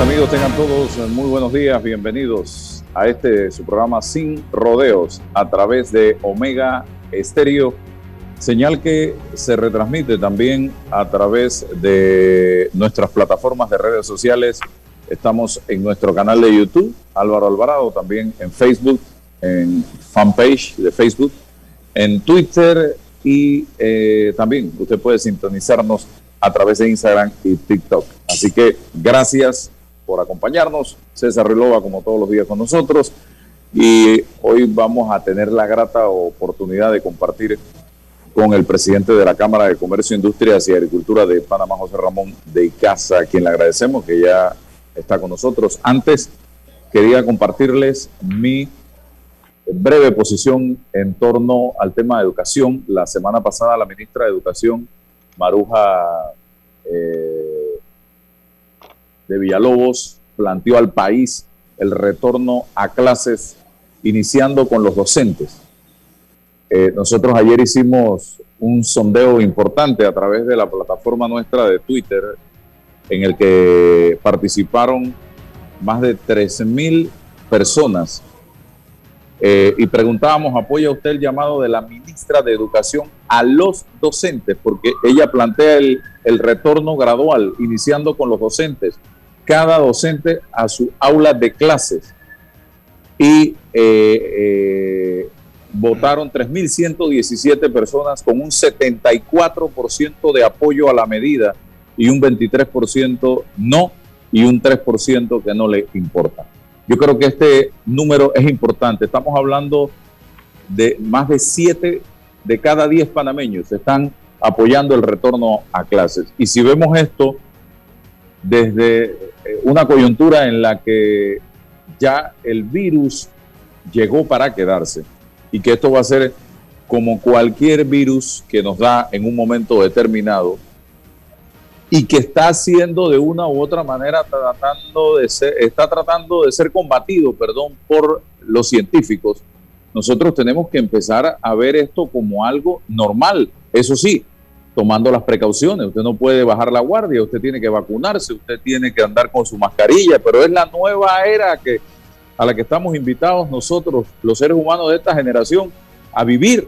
amigos? Tengan todos muy buenos días, bienvenidos a este su programa Sin Rodeos a través de Omega Estéreo, señal que se retransmite también a través de nuestras plataformas de redes sociales. Estamos en nuestro canal de YouTube, Álvaro Alvarado, también en Facebook, en fanpage de Facebook, en Twitter y eh, también usted puede sintonizarnos a través de Instagram y TikTok. Así que gracias por acompañarnos. César Rilova, como todos los días con nosotros. Y hoy vamos a tener la grata oportunidad de compartir con el presidente de la Cámara de Comercio, Industrias y Agricultura de Panamá, José Ramón de Icaza, a quien le agradecemos que ya está con nosotros. Antes, quería compartirles mi breve posición en torno al tema de educación. La semana pasada la ministra de Educación Maruja eh, de Villalobos planteó al país el retorno a clases iniciando con los docentes. Eh, nosotros ayer hicimos un sondeo importante a través de la plataforma nuestra de Twitter en el que participaron más de 13.000 personas eh, y preguntábamos, ¿apoya usted el llamado de la ministra de Educación a los docentes? Porque ella plantea el, retorno gradual, iniciando con los docentes, cada docente a su aula de clases. Y eh, eh, votaron 3.117 personas con un 74% de apoyo a la medida y un 23% no y un 3% que no le importa. Yo creo que este número es importante. Estamos hablando de más de 7 de cada 10 panameños están apoyando el retorno a clases. Y si vemos esto desde eh, una coyuntura en la que ya el virus llegó para quedarse y que esto va a ser como cualquier virus que nos da en un momento determinado, y que está haciendo de una u otra manera tratando de ser, está tratando de ser combatido, perdón, por los científicos. Nosotros tenemos que empezar a ver esto como algo normal. Eso sí, tomando las precauciones. Usted no puede bajar la guardia, usted tiene que vacunarse, usted tiene que andar con su mascarilla, pero es la nueva era que, a la que estamos invitados nosotros, los seres humanos de esta generación, a vivir.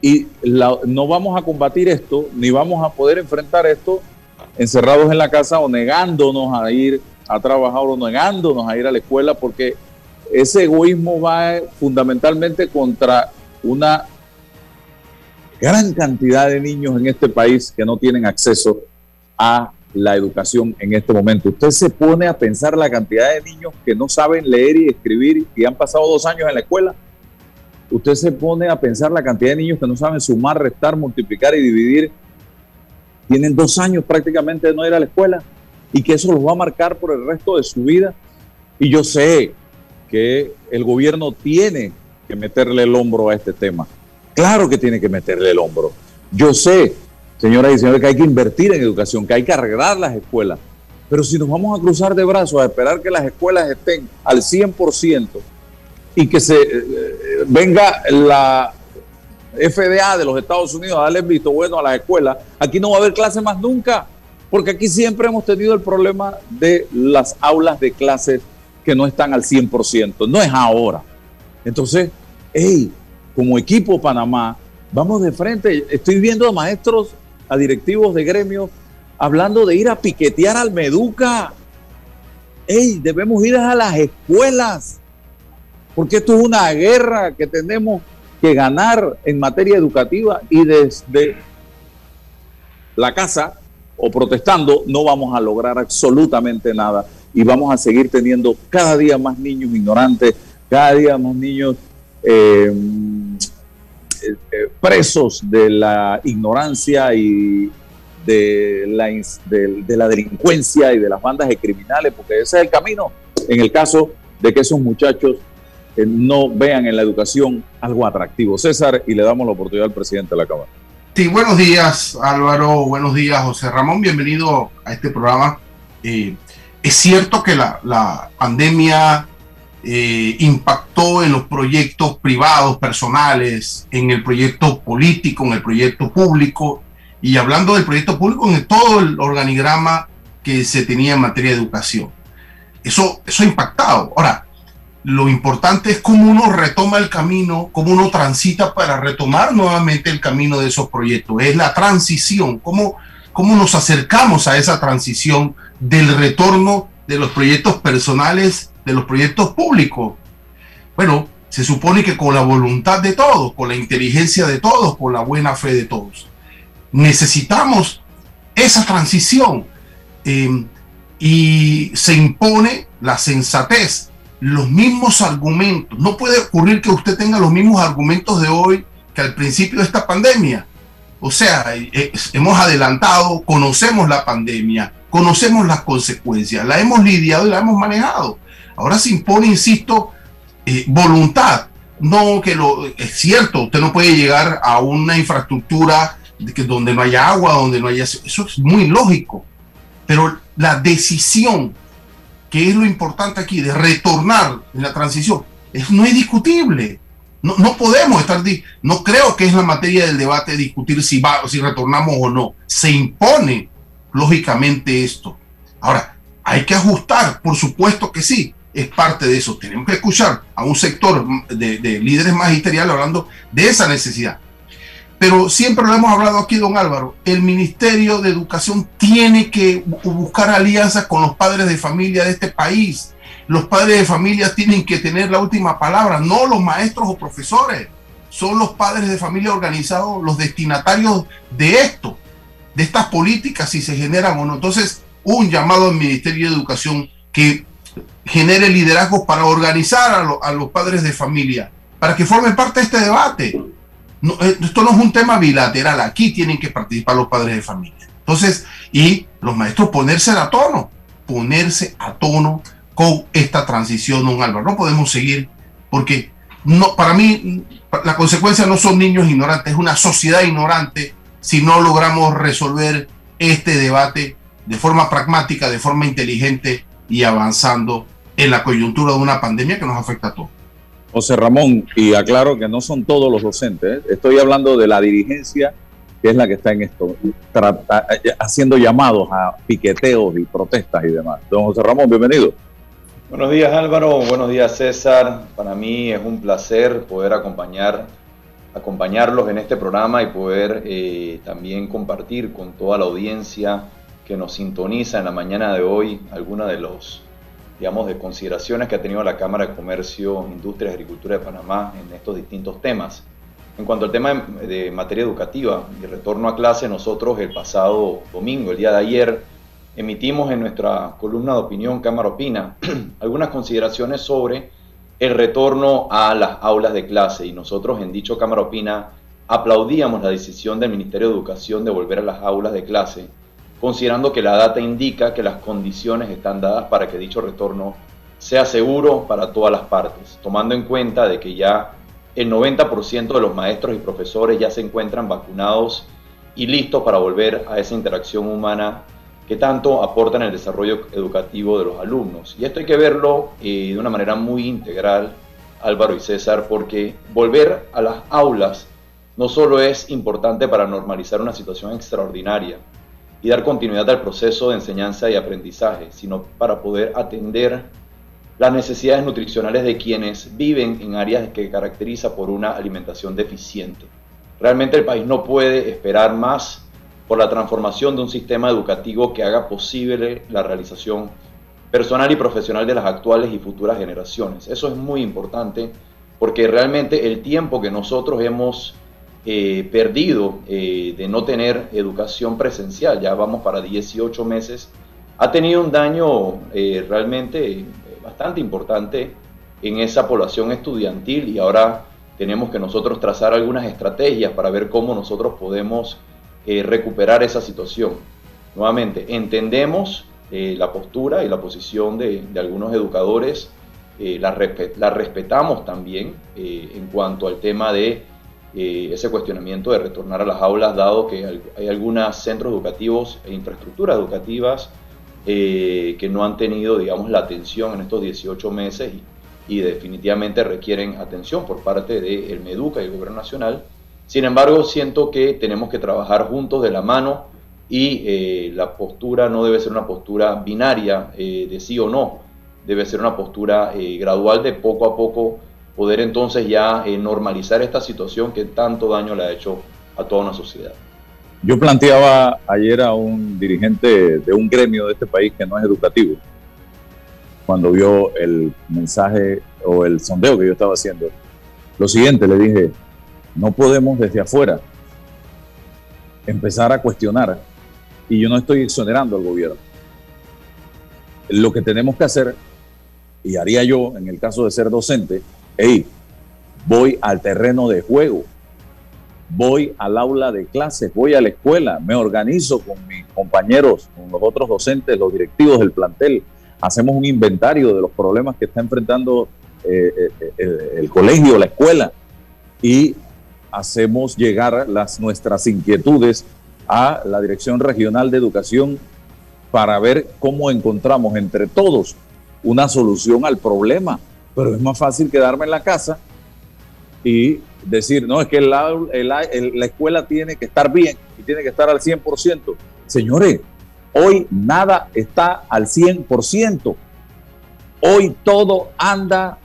Y no vamos a combatir esto, ni vamos a poder enfrentar esto encerrados en la casa o negándonos a ir a trabajar o negándonos a ir a la escuela porque ese egoísmo va fundamentalmente contra una gran cantidad de niños en este país que no tienen acceso a la educación en este momento. Usted se pone a pensar la cantidad de niños que no saben leer y escribir y han pasado dos años en la escuela. Usted se pone a pensar la cantidad de niños que no saben sumar, restar, multiplicar y dividir tienen dos años prácticamente de no ir a la escuela y que eso los va a marcar por el resto de su vida. Y yo sé que el gobierno tiene que meterle el hombro a este tema. Claro que tiene que meterle el hombro. Yo sé, señoras y señores, que hay que invertir en educación, que hay que arreglar las escuelas. Pero si nos vamos a cruzar de brazos a esperar que las escuelas estén al 100% y que se eh, eh, venga la FDA de los Estados Unidos a darle visto bueno a las escuelas, aquí no va a haber clases más nunca, porque aquí siempre hemos tenido el problema de las aulas de clases que no están al 100%, no es ahora. Entonces, hey, como equipo Panamá, vamos de frente. Estoy viendo a maestros, a directivos de gremios, hablando de ir a piquetear al Meduca. Hey, debemos ir a las escuelas, porque esto es una guerra que tenemos que ganar en materia educativa y desde la casa o protestando no vamos a lograr absolutamente nada. Y vamos a seguir teniendo cada día más niños ignorantes, cada día más niños eh, eh, presos de la ignorancia y de la, de la delincuencia y de las bandas de criminales, porque ese es el camino en el caso de que esos muchachos no vean en la educación algo atractivo. César, y le damos la oportunidad al presidente de la Cámara. Sí, buenos días Álvaro, buenos días José Ramón, bienvenido a este programa. Eh, es cierto que la, pandemia eh, impactó en los proyectos privados, personales, en el proyecto político, en el proyecto público, y hablando del proyecto público, en todo el organigrama que se tenía en materia de educación. Eso, eso ha impactado. Ahora, lo importante es cómo uno retoma el camino, cómo uno transita para retomar nuevamente el camino de esos proyectos. Es la transición, cómo, cómo nos acercamos a esa transición del retorno de los proyectos personales, de los proyectos públicos. Bueno, se supone que con la voluntad de todos, con la inteligencia de todos, con la buena fe de todos. Necesitamos esa transición eh, y se impone la sensatez, los mismos argumentos. No puede ocurrir que usted tenga los mismos argumentos de hoy que al principio de esta pandemia. O sea, eh, hemos adelantado, conocemos la pandemia, conocemos las consecuencias, la hemos lidiado y la hemos manejado. Ahora se impone, insisto, eh, voluntad. No que lo es cierto, usted no puede llegar a una infraestructura que, donde no haya agua, donde no haya... Eso es muy lógico. Pero la decisión, que es lo importante aquí, de retornar en la transición, es, no es discutible. No, no podemos estar... No creo que es la materia del debate discutir si, va, si retornamos o no. Se impone, lógicamente, esto. Ahora, hay que ajustar, por supuesto que sí, es parte de eso. Tenemos que escuchar a un sector de, de líderes magisteriales hablando de esa necesidad. Pero siempre lo hemos hablado aquí, don Álvaro, el Ministerio de Educación tiene que buscar alianzas con los padres de familia de este país. Los padres de familia tienen que tener la última palabra, no los maestros o profesores. Son los padres de familia organizados los destinatarios de esto, de estas políticas, si se generan o no. Entonces, un llamado al Ministerio de Educación que genere liderazgo para organizar a, a los padres de familia, para que formen parte de este debate eh, esto no es un tema bilateral, aquí tienen que participar los padres de familia. Entonces, y los maestros ponerse a tono, ponerse a tono con esta transición, don Álvaro. No podemos seguir porque no, para mí la consecuencia no son niños ignorantes, es una sociedad ignorante si no logramos resolver este debate de forma pragmática, de forma inteligente y avanzando en la coyuntura de una pandemia que nos afecta a todos. José Ramón, y aclaro que no son todos los docentes, ¿eh? estoy hablando de la dirigencia que es la que está en esto, haciendo llamados a piqueteos y protestas y demás. Don José Ramón, bienvenido. Buenos días Álvaro, buenos días César. Para mí es un placer poder acompañar, acompañarlos en este programa y poder eh, también compartir con toda la audiencia que nos sintoniza en la mañana de hoy algunos de los digamos, de consideraciones que ha tenido la Cámara de Comercio, Industria y Agricultura de Panamá en estos distintos temas. En cuanto al tema de materia educativa y retorno a clase, nosotros el pasado domingo, el día de ayer, emitimos en nuestra columna de opinión Cámara Opina algunas consideraciones sobre el retorno a las aulas de clase y nosotros en dicho Cámara Opina aplaudíamos la decisión del Ministerio de Educación de volver a las aulas de clase considerando que la data indica que las condiciones están dadas para que dicho retorno sea seguro para todas las partes, tomando en cuenta de que ya el 90% de los maestros y profesores ya se encuentran vacunados y listos para volver a esa interacción humana que tanto aporta en el desarrollo educativo de los alumnos. Y esto hay que verlo eh, de una manera muy integral, Álvaro y César, porque volver a las aulas no solo es importante para normalizar una situación extraordinaria, y dar continuidad al proceso de enseñanza y aprendizaje, sino para poder atender las necesidades nutricionales de quienes viven en áreas que caracteriza por una alimentación deficiente. Realmente el país no puede esperar más por la transformación de un sistema educativo que haga posible la realización personal y profesional de las actuales y futuras generaciones. Eso es muy importante porque realmente el tiempo que nosotros hemos eh, perdido eh, de no tener educación presencial, ya vamos para 18 meses, ha tenido un daño eh, realmente bastante importante en esa población estudiantil y ahora tenemos que nosotros trazar algunas estrategias para ver cómo nosotros podemos recuperar esa situación. Nuevamente, entendemos la postura y la posición de, algunos educadores, la, la, respetamos también en cuanto al tema de eh, ese cuestionamiento de retornar a las aulas, dado que hay algunos centros educativos e infraestructuras educativas eh, que no han tenido, digamos, la atención en estos 18 meses y, definitivamente requieren atención por parte del MEDUCA y el Gobierno Nacional. Sin embargo, siento que tenemos que trabajar juntos de la mano y eh, la postura no debe ser una postura binaria eh, de sí o no, debe ser una postura gradual de poco a poco poder entonces ya normalizar esta situación que tanto daño le ha hecho a toda una sociedad. Yo planteaba ayer a un dirigente de un gremio de este país que no es educativo, cuando vio el mensaje o el sondeo que yo estaba haciendo, lo siguiente, le dije, no podemos desde afuera empezar a cuestionar, y yo no estoy exonerando al gobierno. Lo que tenemos que hacer, y haría yo en el caso de ser docente, hey, voy al terreno de juego, voy al aula de clases, voy a la escuela, me organizo con mis compañeros, con los otros docentes, los directivos del plantel, hacemos un inventario de los problemas que está enfrentando eh, eh, el, el, colegio, la escuela, y hacemos llegar las, nuestras inquietudes a la Dirección Regional de Educación para ver cómo encontramos entre todos una solución al problema. Pero es más fácil quedarme en la casa y decir, no, es que la, la escuela tiene que estar bien y tiene que estar al 100%. Señores, hoy nada está al 100%. Hoy todo anda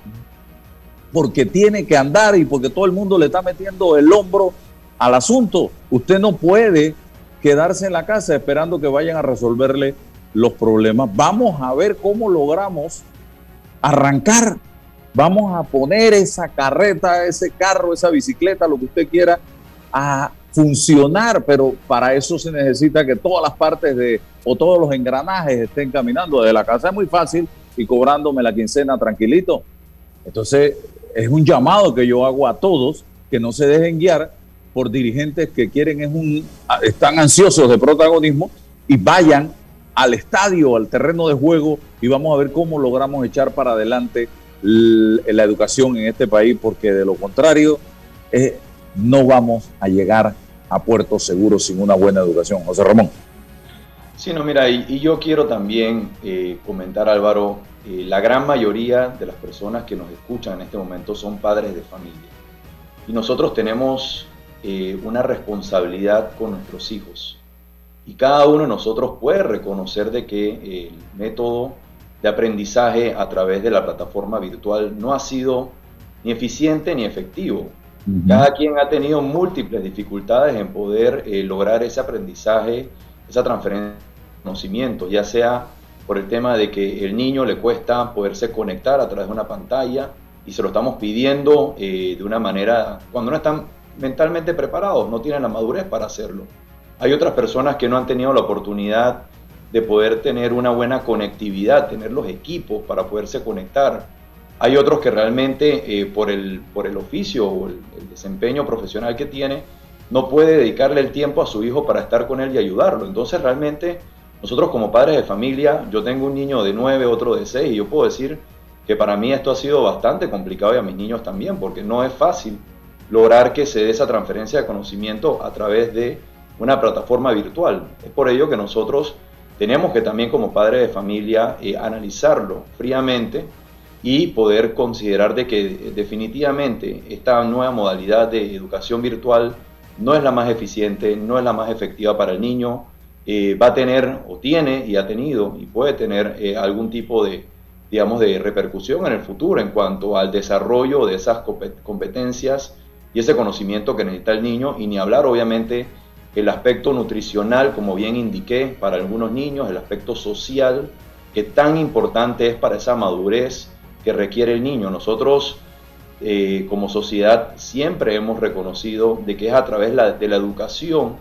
porque tiene que andar y porque todo el mundo le está metiendo el hombro al asunto. Usted no puede quedarse en la casa esperando que vayan a resolverle los problemas. Vamos a ver cómo logramos arrancar. Vamos a poner esa carreta, ese carro, esa bicicleta, lo que usted quiera, a funcionar, pero para eso se necesita que todas las partes de o todos los engranajes estén caminando. Desde la casa es muy fácil y cobrándome la quincena tranquilito. Entonces, es un llamado que yo hago a todos que no se dejen guiar por dirigentes que quieren, es un, están ansiosos de protagonismo y vayan al estadio, al terreno de juego y vamos a ver cómo logramos echar para adelante la educación en este país, porque de lo contrario eh, no vamos a llegar a puertos seguros sin una buena educación. José Ramón. Sí, no, mira, y, yo quiero también eh, comentar, Álvaro, eh, la gran mayoría de las personas que nos escuchan en este momento son padres de familia. Y nosotros tenemos eh, una responsabilidad con nuestros hijos. Y cada uno de nosotros puede reconocer de que el método de aprendizaje a través de la plataforma virtual no ha sido ni eficiente ni efectivo. Cada quien ha tenido múltiples dificultades en poder eh, lograr ese aprendizaje, esa transferencia de conocimiento, ya sea por el tema de que el niño le cuesta poderse conectar a través de una pantalla y se lo estamos pidiendo eh, de una manera, cuando no están mentalmente preparados, no tienen la madurez para hacerlo. Hay otras personas que no han tenido la oportunidad de poder tener una buena conectividad, tener los equipos para poderse conectar. Hay otros que realmente eh, por, el, por el oficio o el, desempeño profesional que tiene, no puede dedicarle el tiempo a su hijo para estar con él y ayudarlo. Entonces realmente nosotros como padres de familia, yo tengo un niño de 9, otro de 6, y yo puedo decir que para mí esto ha sido bastante complicado y a mis niños también, porque no es fácil lograr que se dé esa transferencia de conocimiento a través de una plataforma virtual. Es por ello que nosotros tenemos que también como padres de familia eh, analizarlo fríamente y poder considerar de que definitivamente esta nueva modalidad de educación virtual no es la más eficiente, no es la más efectiva para el niño, eh, va a tener o tiene y ha tenido y puede tener eh, algún tipo de, digamos, de repercusión en el futuro en cuanto al desarrollo de esas competencias y ese conocimiento que necesita el niño y ni hablar obviamente el aspecto nutricional, como bien indiqué, para algunos niños, el aspecto social, que tan importante es para esa madurez que requiere el niño. Nosotros eh, como sociedad siempre hemos reconocido de que es a través de la educación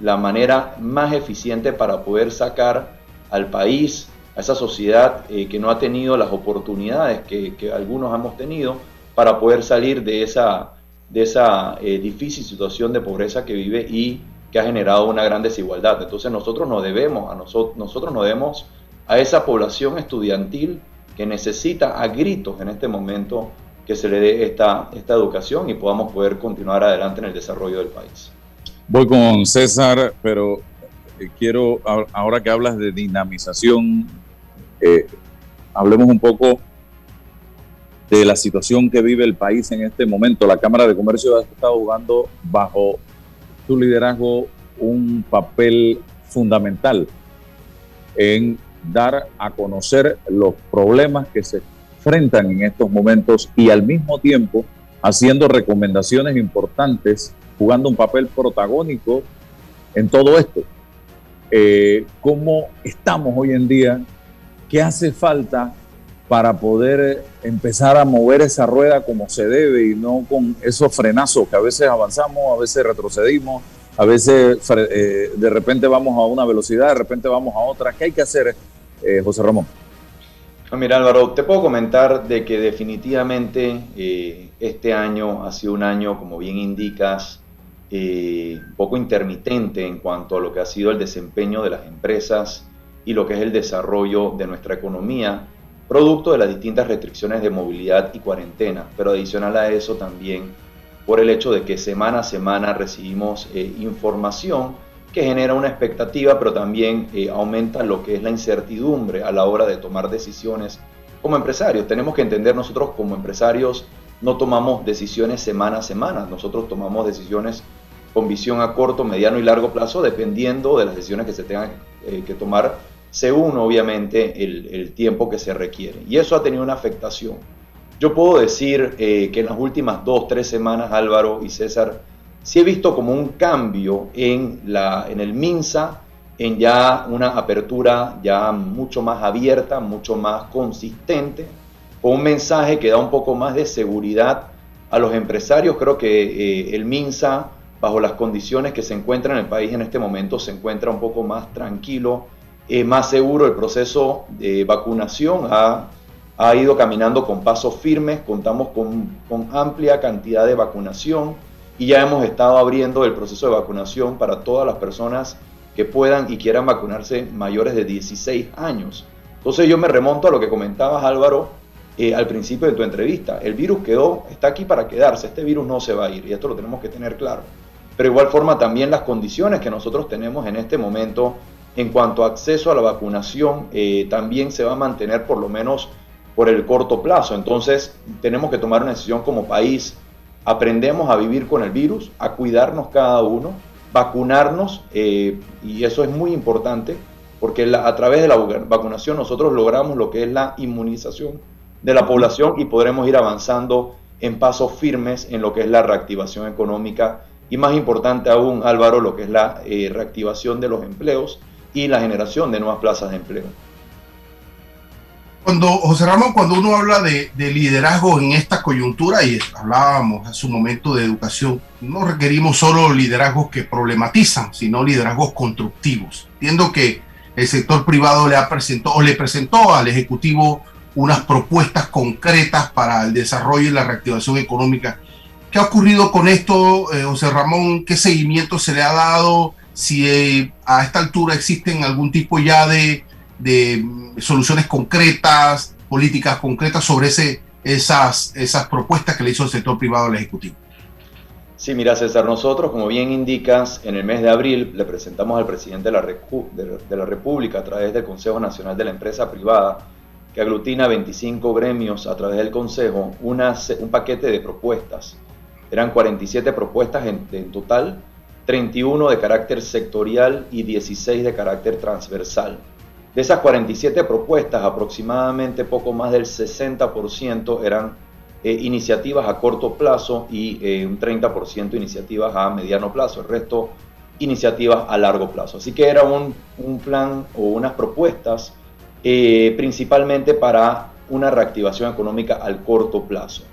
la manera más eficiente para poder sacar al país, a esa sociedad eh, que no ha tenido las oportunidades que, algunos hemos tenido para poder salir de esa, de esa eh, difícil situación de pobreza que vive y que ha generado una gran desigualdad. Entonces nosotros nos debemos, a nosotros, nosotros nos debemos a esa población estudiantil que necesita a gritos en este momento que se le dé esta, esta educación y podamos poder continuar adelante en el desarrollo del país. Voy con César, pero eh, quiero, ahora que hablas de dinamización, eh, hablemos un poco de la situación que vive el país en este momento. La Cámara de Comercio ha estado jugando bajo tu liderazgo un papel fundamental en dar a conocer los problemas que se enfrentan en estos momentos y al mismo tiempo haciendo recomendaciones importantes, jugando un papel protagónico en todo esto. Eh, ¿Cómo estamos hoy en día? ¿Qué hace falta para poder empezar a mover esa rueda como se debe y no con esos frenazos que a veces avanzamos, a veces retrocedimos, a veces eh, de repente vamos a una velocidad, de repente vamos a otra. ¿Qué hay que hacer, eh, José Ramón? mira Álvaro, te puedo comentar de que definitivamente eh, este año ha sido un año, como bien indicas, un poco intermitente en cuanto a lo que ha sido el desempeño de las empresas y lo que es el desarrollo de nuestra economía producto de las distintas restricciones de movilidad y cuarentena, pero adicional a eso también por el hecho de que semana a semana recibimos eh, información que genera una expectativa, pero también eh, aumenta lo que es la incertidumbre a la hora de tomar decisiones como empresarios. Tenemos que entender nosotros como empresarios no tomamos decisiones semana a semana, nosotros tomamos decisiones con visión a corto, mediano y largo plazo, dependiendo de las decisiones que se tengan eh, que tomar según obviamente el, tiempo que se requiere. Y eso ha tenido una afectación. Yo puedo decir eh, que en las últimas dos, tres semanas, Álvaro y César, sí he visto como un cambio en, la, en el MINSA, en ya una apertura ya mucho más abierta, mucho más consistente, con un mensaje que da un poco más de seguridad a los empresarios. Creo que eh, el MINSA, bajo las condiciones que se encuentra en el país en este momento, se encuentra un poco más tranquilo, más seguro. El proceso de vacunación ha, ha, ido caminando con pasos firmes, contamos con, con amplia cantidad de vacunación y ya hemos estado abriendo el proceso de vacunación para todas las personas que puedan y quieran vacunarse mayores de 16 años. Entonces yo me remonto a lo que comentabas Álvaro eh, al principio de tu entrevista. El virus quedó, está aquí para quedarse, este virus no se va a ir y esto lo tenemos que tener claro. Pero igual forma también las condiciones que nosotros tenemos en este momento en cuanto a acceso a la vacunación, eh, también se va a mantener por lo menos por el corto plazo. Entonces, tenemos que tomar una decisión como país. Aprendemos a vivir con el virus, a cuidarnos cada uno, vacunarnos, eh, y eso es muy importante, porque a través de la vacunación nosotros logramos lo que es la inmunización de la población y podremos ir avanzando en pasos firmes en lo que es la reactivación económica y más importante aún, Álvaro, lo que es la eh, reactivación de los empleos y la generación de nuevas plazas de empleo. Cuando, José Ramón, cuando uno habla de, liderazgo en esta coyuntura, y hablábamos hace un momento de educación, no requerimos solo liderazgos que problematizan, sino liderazgos constructivos. Entiendo que el sector privado le ha presentado o le presentó al Ejecutivo unas propuestas concretas para el desarrollo y la reactivación económica. ¿Qué ha ocurrido con esto, eh, José Ramón? ¿Qué seguimiento se le ha dado? Si eh, a esta altura existen algún tipo ya de, soluciones concretas, políticas concretas sobre esas, esas propuestas que le hizo el sector privado al Ejecutivo. Sí, mira César, nosotros, como bien indicas, en el mes de abril le presentamos al presidente de la, de la República a través del Consejo Nacional de la Empresa Privada, que aglutina 25 gremios a través del Consejo, un paquete de propuestas. Eran 47 propuestas en total 31 de carácter sectorial y 16 de carácter transversal. De esas 47 propuestas, aproximadamente poco más del 60% eran eh, iniciativas a corto plazo y eh, un 30% iniciativas a mediano plazo, el resto iniciativas a largo plazo. Así que era un, plan o unas propuestas eh, principalmente para una reactivación económica al corto plazo.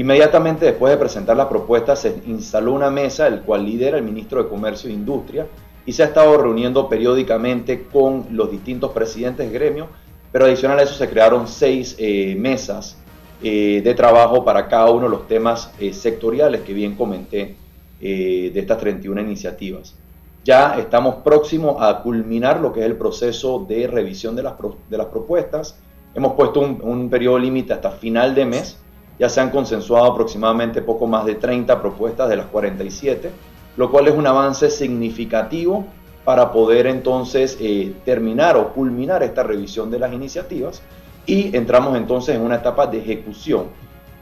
Inmediatamente después de presentar la propuesta se instaló una mesa, el cual lidera el ministro de Comercio e Industria, y se ha estado reuniendo periódicamente con los distintos presidentes de gremio, pero adicional a eso se crearon seis eh, mesas eh, de trabajo para cada uno de los temas eh, sectoriales que bien comenté de estas 31 iniciativas. Ya estamos próximos a culminar lo que es el proceso de revisión de las, de las propuestas. Hemos puesto un, un periodo límite hasta final de mes ya se han consensuado aproximadamente poco más de 30 propuestas de las 47, lo cual es un avance significativo para poder entonces eh, terminar o culminar esta revisión de las iniciativas y entramos entonces en una etapa de ejecución,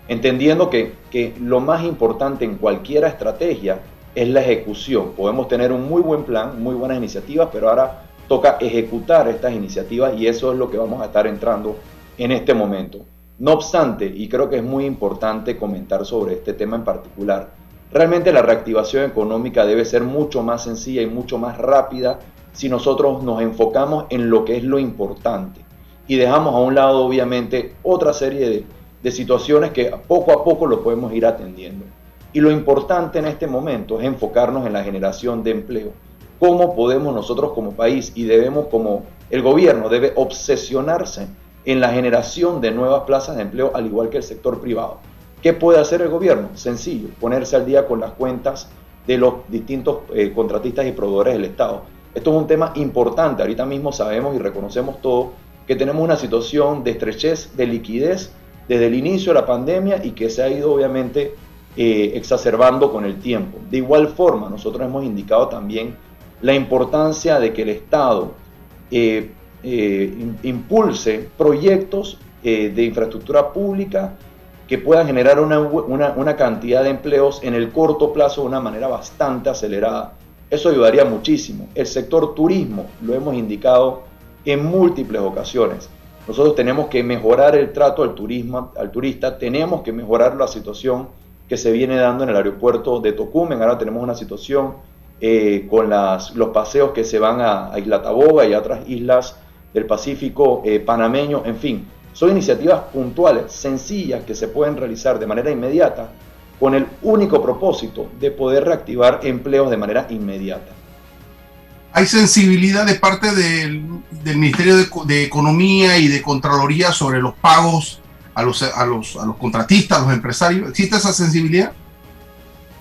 entendiendo que, que lo más importante en cualquier estrategia es la ejecución. Podemos tener un muy buen plan, muy buenas iniciativas, pero ahora toca ejecutar estas iniciativas y eso es lo que vamos a estar entrando en este momento. No obstante, y creo que es muy importante comentar sobre este tema en particular, realmente la reactivación económica debe ser mucho más sencilla y mucho más rápida si nosotros nos enfocamos en lo que es lo importante y dejamos a un lado obviamente otra serie de, de situaciones que poco a poco lo podemos ir atendiendo. Y lo importante en este momento es enfocarnos en la generación de empleo. ¿Cómo podemos nosotros como país y debemos como el gobierno debe obsesionarse en la generación de nuevas plazas de empleo al igual que el sector privado? ¿Qué puede hacer el gobierno? Sencillo, ponerse al día con las cuentas de los distintos eh, contratistas y proveedores del Estado. Esto es un tema importante. Ahorita mismo sabemos y reconocemos todo que tenemos una situación de estrechez, de liquidez desde el inicio de la pandemia y que se ha ido obviamente eh, exacerbando con el tiempo. De igual forma, nosotros hemos indicado también la importancia de que el Estado eh, eh, impulse proyectos de infraestructura pública que puedan generar una, una, cantidad de empleos en el corto plazo de una manera bastante acelerada. Eso ayudaría muchísimo. El sector turismo, lo hemos indicado en múltiples ocasiones. Nosotros tenemos que mejorar el trato al, turismo, al turista, tenemos que mejorar la situación que se viene dando en el aeropuerto de Tocumen. Ahora tenemos una situación eh, con las, los paseos que se van a, Isla Taboga y a otras islas del Pacífico eh, panameño. En fin, son iniciativas puntuales, sencillas, que se pueden realizar de manera inmediata con el único propósito de poder reactivar empleos de manera inmediata hay sensibilidad de parte del, Ministerio de, Economía y de Contraloría sobre los pagos a los, a, los, a los contratistas, a los empresarios. ¿Existe esa sensibilidad?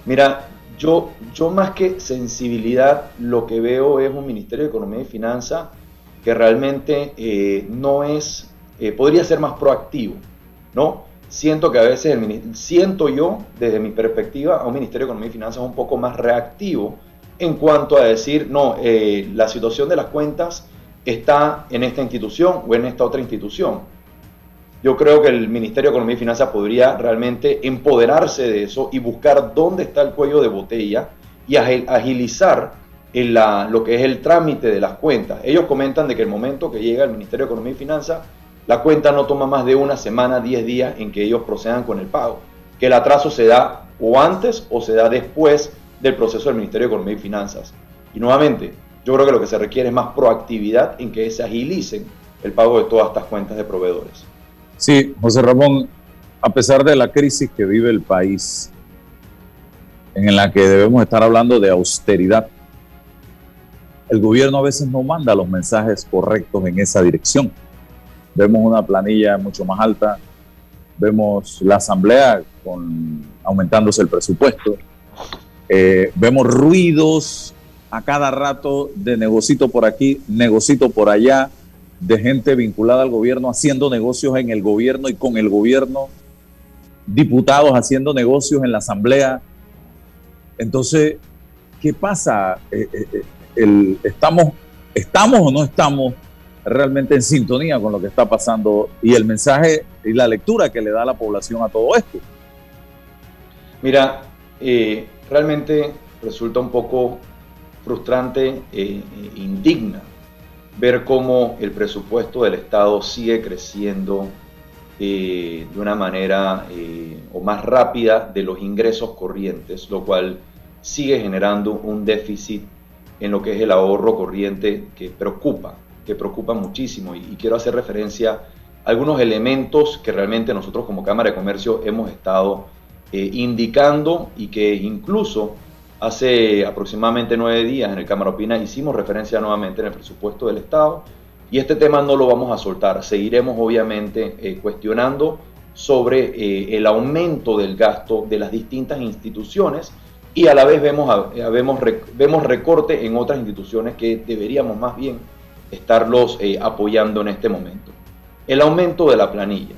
Mira, yo, yo más que sensibilidad, lo que veo es un Ministerio de Economía y Finanzas que realmente eh, no es, eh, podría ser más proactivo, ¿no? Siento que a veces, el, siento yo, desde mi perspectiva, a un Ministerio de Economía y Finanzas un poco más reactivo en cuanto a decir, no, eh, la situación de las cuentas está en esta institución o en esta otra institución. Yo creo que el Ministerio de Economía y Finanzas podría realmente empoderarse de eso y buscar dónde está el cuello de botella y agilizar lo que es el trámite de las cuentas. Ellos comentan de que el momento que llega el Ministerio de Economía y Finanzas, la cuenta no toma más de una semana, 10 días en que ellos procedan con el pago. Que el atraso se da o antes o se da después del proceso del Ministerio de Economía y Finanzas. Y nuevamente, yo creo que lo que se requiere es más proactividad en que se agilicen el pago de todas estas cuentas de proveedores. Sí, José Ramón, a pesar de la crisis que vive el país, en la que debemos estar hablando de austeridad, el gobierno a veces no manda los mensajes correctos en esa dirección. Vemos una planilla mucho más alta, vemos la asamblea con, aumentándose el presupuesto, eh, vemos ruidos a cada rato de negocito por aquí, negocito por allá, de gente vinculada al gobierno haciendo negocios en el gobierno y con el gobierno, diputados haciendo negocios en la asamblea. Entonces, ¿qué pasa? Eh, eh, estamos, ¿Estamos o no estamos realmente en sintonía con lo que está pasando y el mensaje y la lectura que le da la población a todo esto? Mira, eh, realmente resulta un poco frustrante e indigna ver cómo el presupuesto del Estado sigue creciendo eh, de una manera o más rápida de los ingresos corrientes, lo cual sigue generando un déficit en lo que es el ahorro corriente que preocupa, que preocupa muchísimo. Y, quiero hacer referencia a algunos elementos que realmente nosotros como Cámara de Comercio hemos estado eh, indicando y que incluso hace aproximadamente nueve días en el Cámara Opina hicimos referencia nuevamente en el presupuesto del Estado y este tema no lo vamos a soltar. Seguiremos obviamente eh, cuestionando sobre eh, el aumento del gasto de las distintas instituciones y a la vez vemos, vemos, vemos recorte en otras instituciones que deberíamos más bien estarlos apoyando en este momento. El aumento de la planilla.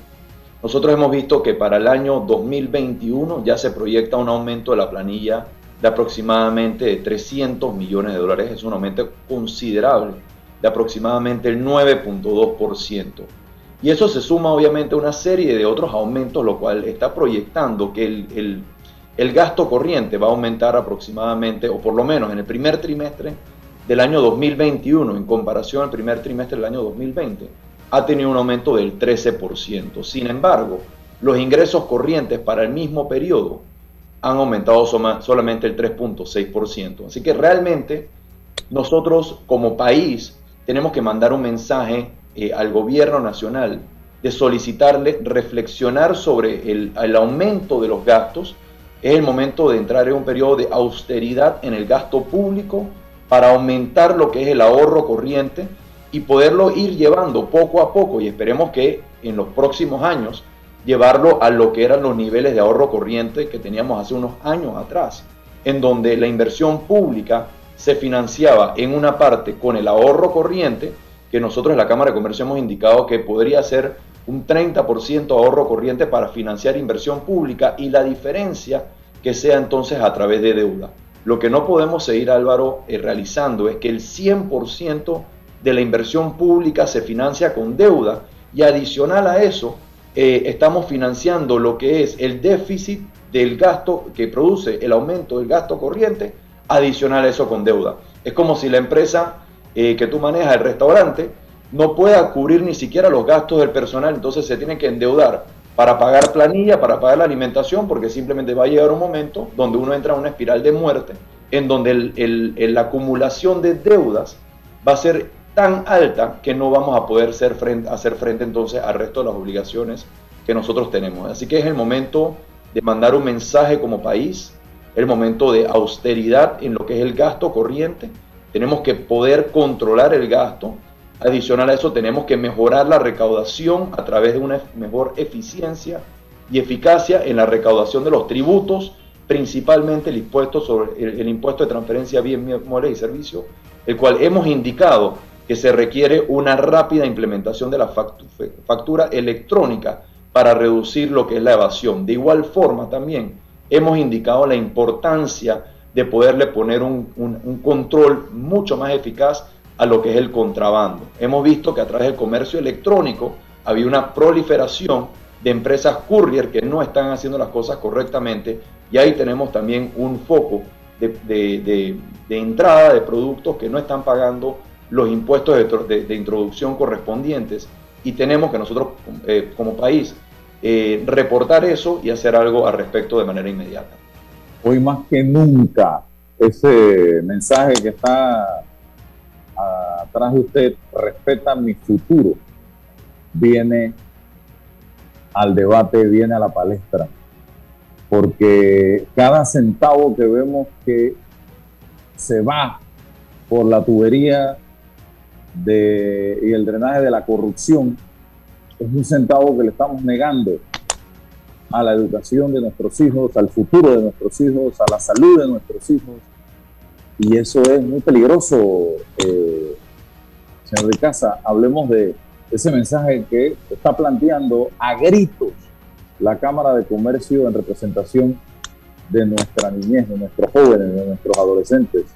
Nosotros hemos visto que para el año 2021 ya se proyecta un aumento de la planilla de aproximadamente de 300 millones de dólares. Es un aumento considerable de aproximadamente el 9.2%. Y eso se suma obviamente a una serie de otros aumentos, lo cual está proyectando que el gasto corriente va a aumentar aproximadamente, o por lo menos en el primer trimestre del año 2021, en comparación al primer trimestre del año 2020, ha tenido un aumento del 13%. Sin embargo, los ingresos corrientes para el mismo periodo han aumentado solamente el 3.6%. Así que realmente nosotros como país tenemos que mandar un mensaje eh, al gobierno nacional de solicitarle reflexionar sobre el, el, aumento de los gastos. Es el momento de entrar en un periodo de austeridad en el gasto público para aumentar lo que es el ahorro corriente y poderlo ir llevando poco a poco y esperemos que en los próximos años llevarlo a lo que eran los niveles de ahorro corriente que teníamos hace unos años atrás, en donde la inversión pública se financiaba en una parte con el ahorro corriente, que nosotros en la Cámara de Comercio hemos indicado que podría ser un 30% ahorro corriente para financiar inversión pública y la diferencia que sea entonces a través de deuda. Lo que no podemos seguir, Álvaro, eh, realizando es que el 100% de la inversión pública se financia con deuda y adicional a eso eh, estamos financiando lo que es el déficit del gasto que produce el aumento del gasto corriente, adicional a eso con deuda. Es como si la empresa eh, que tú manejas, el restaurante, no pueda cubrir ni siquiera los gastos del personal, entonces se tiene que endeudar para pagar planilla, para pagar la alimentación, porque simplemente va a llegar un momento donde uno entra en una espiral de muerte, en donde la acumulación de deudas va a ser tan alta que no vamos a poder hacer frente, hacer frente entonces al resto de las obligaciones que nosotros tenemos. Así que es el momento de mandar un mensaje como país, el momento de austeridad en lo que es el gasto corriente. Tenemos que poder controlar el gasto. Adicional a eso, tenemos que mejorar la recaudación a través de una mejor eficiencia y eficacia en la recaudación de los tributos, principalmente el impuesto sobre el, impuesto de transferencia de bienes, y servicios, el cual hemos indicado que se requiere una rápida implementación de la factura electrónica para reducir lo que es la evasión. De igual forma también hemos indicado la importancia de poderle poner un, control mucho más eficaz a lo que es el contrabando. Hemos visto que a través del comercio electrónico había una proliferación de empresas courier que no están haciendo las cosas correctamente y ahí tenemos también un foco de entrada de productos que no están pagando los impuestos de, introducción correspondientes y tenemos que nosotros eh, como país eh, reportar eso y hacer algo al respecto de manera inmediata. Hoy más que nunca ese mensaje que está atrás de usted, respeta mi futuro, viene al debate, viene a la palestra, porque cada centavo que vemos que se va por la tubería y el drenaje de la corrupción es un centavo que le estamos negando a la educación de nuestros hijos, al futuro de nuestros hijos, a la salud de nuestros hijos. Y eso es muy peligroso, eh, señor de Casa. Hablemos de ese mensaje que está planteando a gritos la Cámara de Comercio en representación de nuestra niñez, de nuestros jóvenes, de nuestros adolescentes.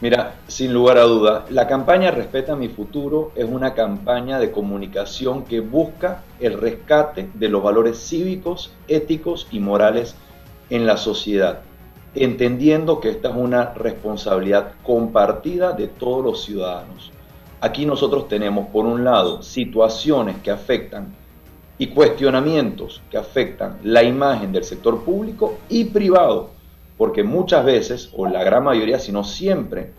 Mira, sin lugar a duda, la campaña Respeta mi futuro es una campaña de comunicación que busca el rescate de los valores cívicos, éticos y morales en la sociedad, entendiendo que esta es una responsabilidad compartida de todos los ciudadanos. Aquí nosotros tenemos, por un lado, situaciones que afectan y cuestionamientos que afectan la imagen del sector público y privado porque muchas veces, o la gran mayoría, si no siempre,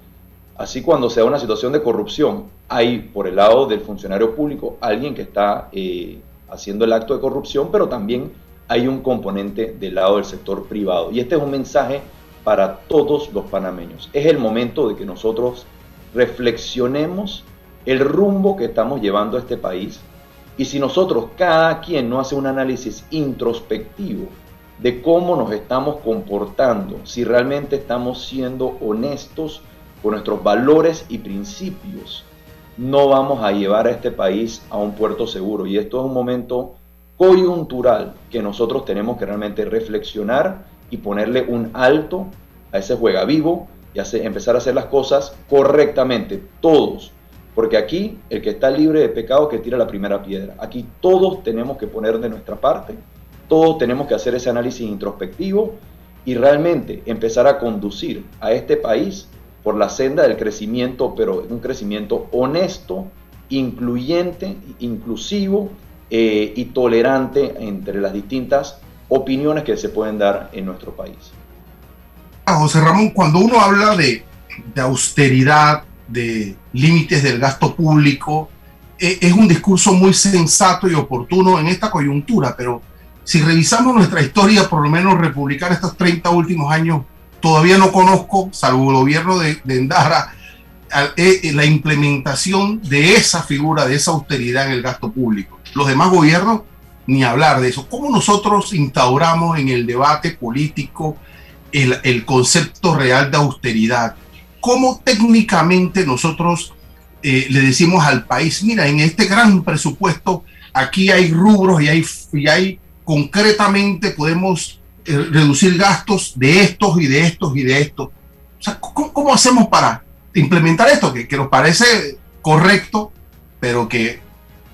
así cuando se da una situación de corrupción, hay por el lado del funcionario público alguien que está eh, haciendo el acto de corrupción, pero también hay un componente del lado del sector privado. Y este es un mensaje para todos los panameños. Es el momento de que nosotros reflexionemos el rumbo que estamos llevando a este país. Y si nosotros, cada quien no hace un análisis introspectivo de cómo nos estamos comportando, si realmente estamos siendo honestos con nuestros valores y principios, no vamos a llevar a este país a un puerto seguro. Y esto es un momento coyuntural que nosotros tenemos que realmente reflexionar y ponerle un alto a ese juega vivo y empezar a hacer las cosas correctamente, todos. Porque aquí el que está libre de pecado que tira la primera piedra. Aquí todos tenemos que poner de nuestra parte Todos tenemos que hacer ese análisis introspectivo y realmente empezar a conducir a este país por la senda del crecimiento, pero un crecimiento honesto, incluyente, inclusivo eh, y tolerante entre las distintas opiniones que se pueden dar en nuestro país. Ah, José Ramón, cuando uno habla de, de austeridad, de límites del gasto público, eh, es un discurso muy sensato y oportuno en esta coyuntura, pero si revisamos nuestra historia, por lo menos republicana, estos 30 últimos años, todavía no conozco, salvo el gobierno de, de Endara, eh, eh, la implementación de esa figura, de esa austeridad en el gasto público. Los demás gobiernos, ni hablar de eso. ¿Cómo nosotros instauramos en el debate político el, el concepto real de austeridad? ¿Cómo técnicamente nosotros eh, le decimos al país, mira, en este gran presupuesto, aquí hay rubros y hay, y hay concretamente podemos reducir gastos de estos y de estos y de estos? O sea, ¿cómo, cómo hacemos para implementar esto, que, que nos parece correcto, pero que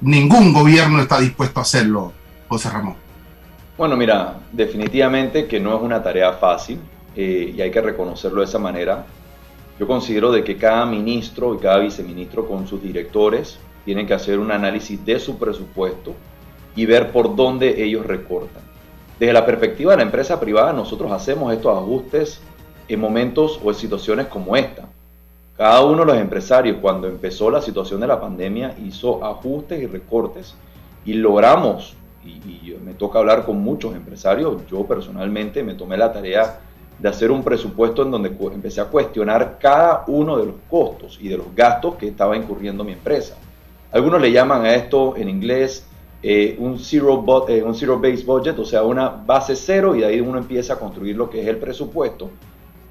ningún gobierno está dispuesto a hacerlo, José Ramón. Bueno, mira, definitivamente que no es una tarea fácil eh, y hay que reconocerlo de esa manera. Yo considero de que cada ministro y cada viceministro con sus directores tienen que hacer un análisis de su presupuesto y ver por dónde ellos recortan. Desde la perspectiva de la empresa privada, nosotros hacemos estos ajustes en momentos o en situaciones como esta. Cada uno de los empresarios cuando empezó la situación de la pandemia hizo ajustes y recortes y logramos, y, me toca hablar con muchos empresarios, yo personalmente me tomé la tarea de hacer un presupuesto en donde empecé a cuestionar cada uno de los costos y de los gastos que estaba incurriendo mi empresa. Algunos le llaman a esto en inglés eh, un, zero eh, base budget, o sea, una base cero y de ahí uno empieza a construir lo que es el presupuesto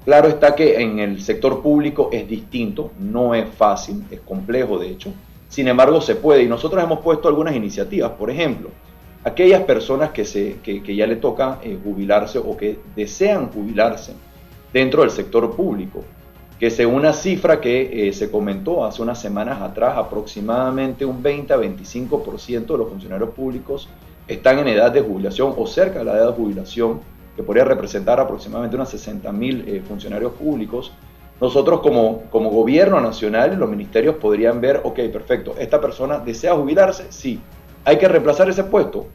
Claro está que en el sector público es distinto, no es fácil, es complejo de hecho. Sin embargo, se puede y nosotros hemos puesto algunas iniciativas. Por ejemplo, aquellas personas que, se, que, ya le toca eh, jubilarse o que desean jubilarse dentro del sector público, que según una cifra que eh, se comentó hace unas semanas atrás, aproximadamente un 20 a 25% de los funcionarios públicos están en edad de jubilación o cerca de la edad de jubilación que podría representar aproximadamente unos 60 mil eh, funcionarios públicos, nosotros como, como gobierno nacional, los ministerios podrían ver, ok, perfecto, esta persona desea jubilarse, sí. ¿Hay que reemplazar ese puesto?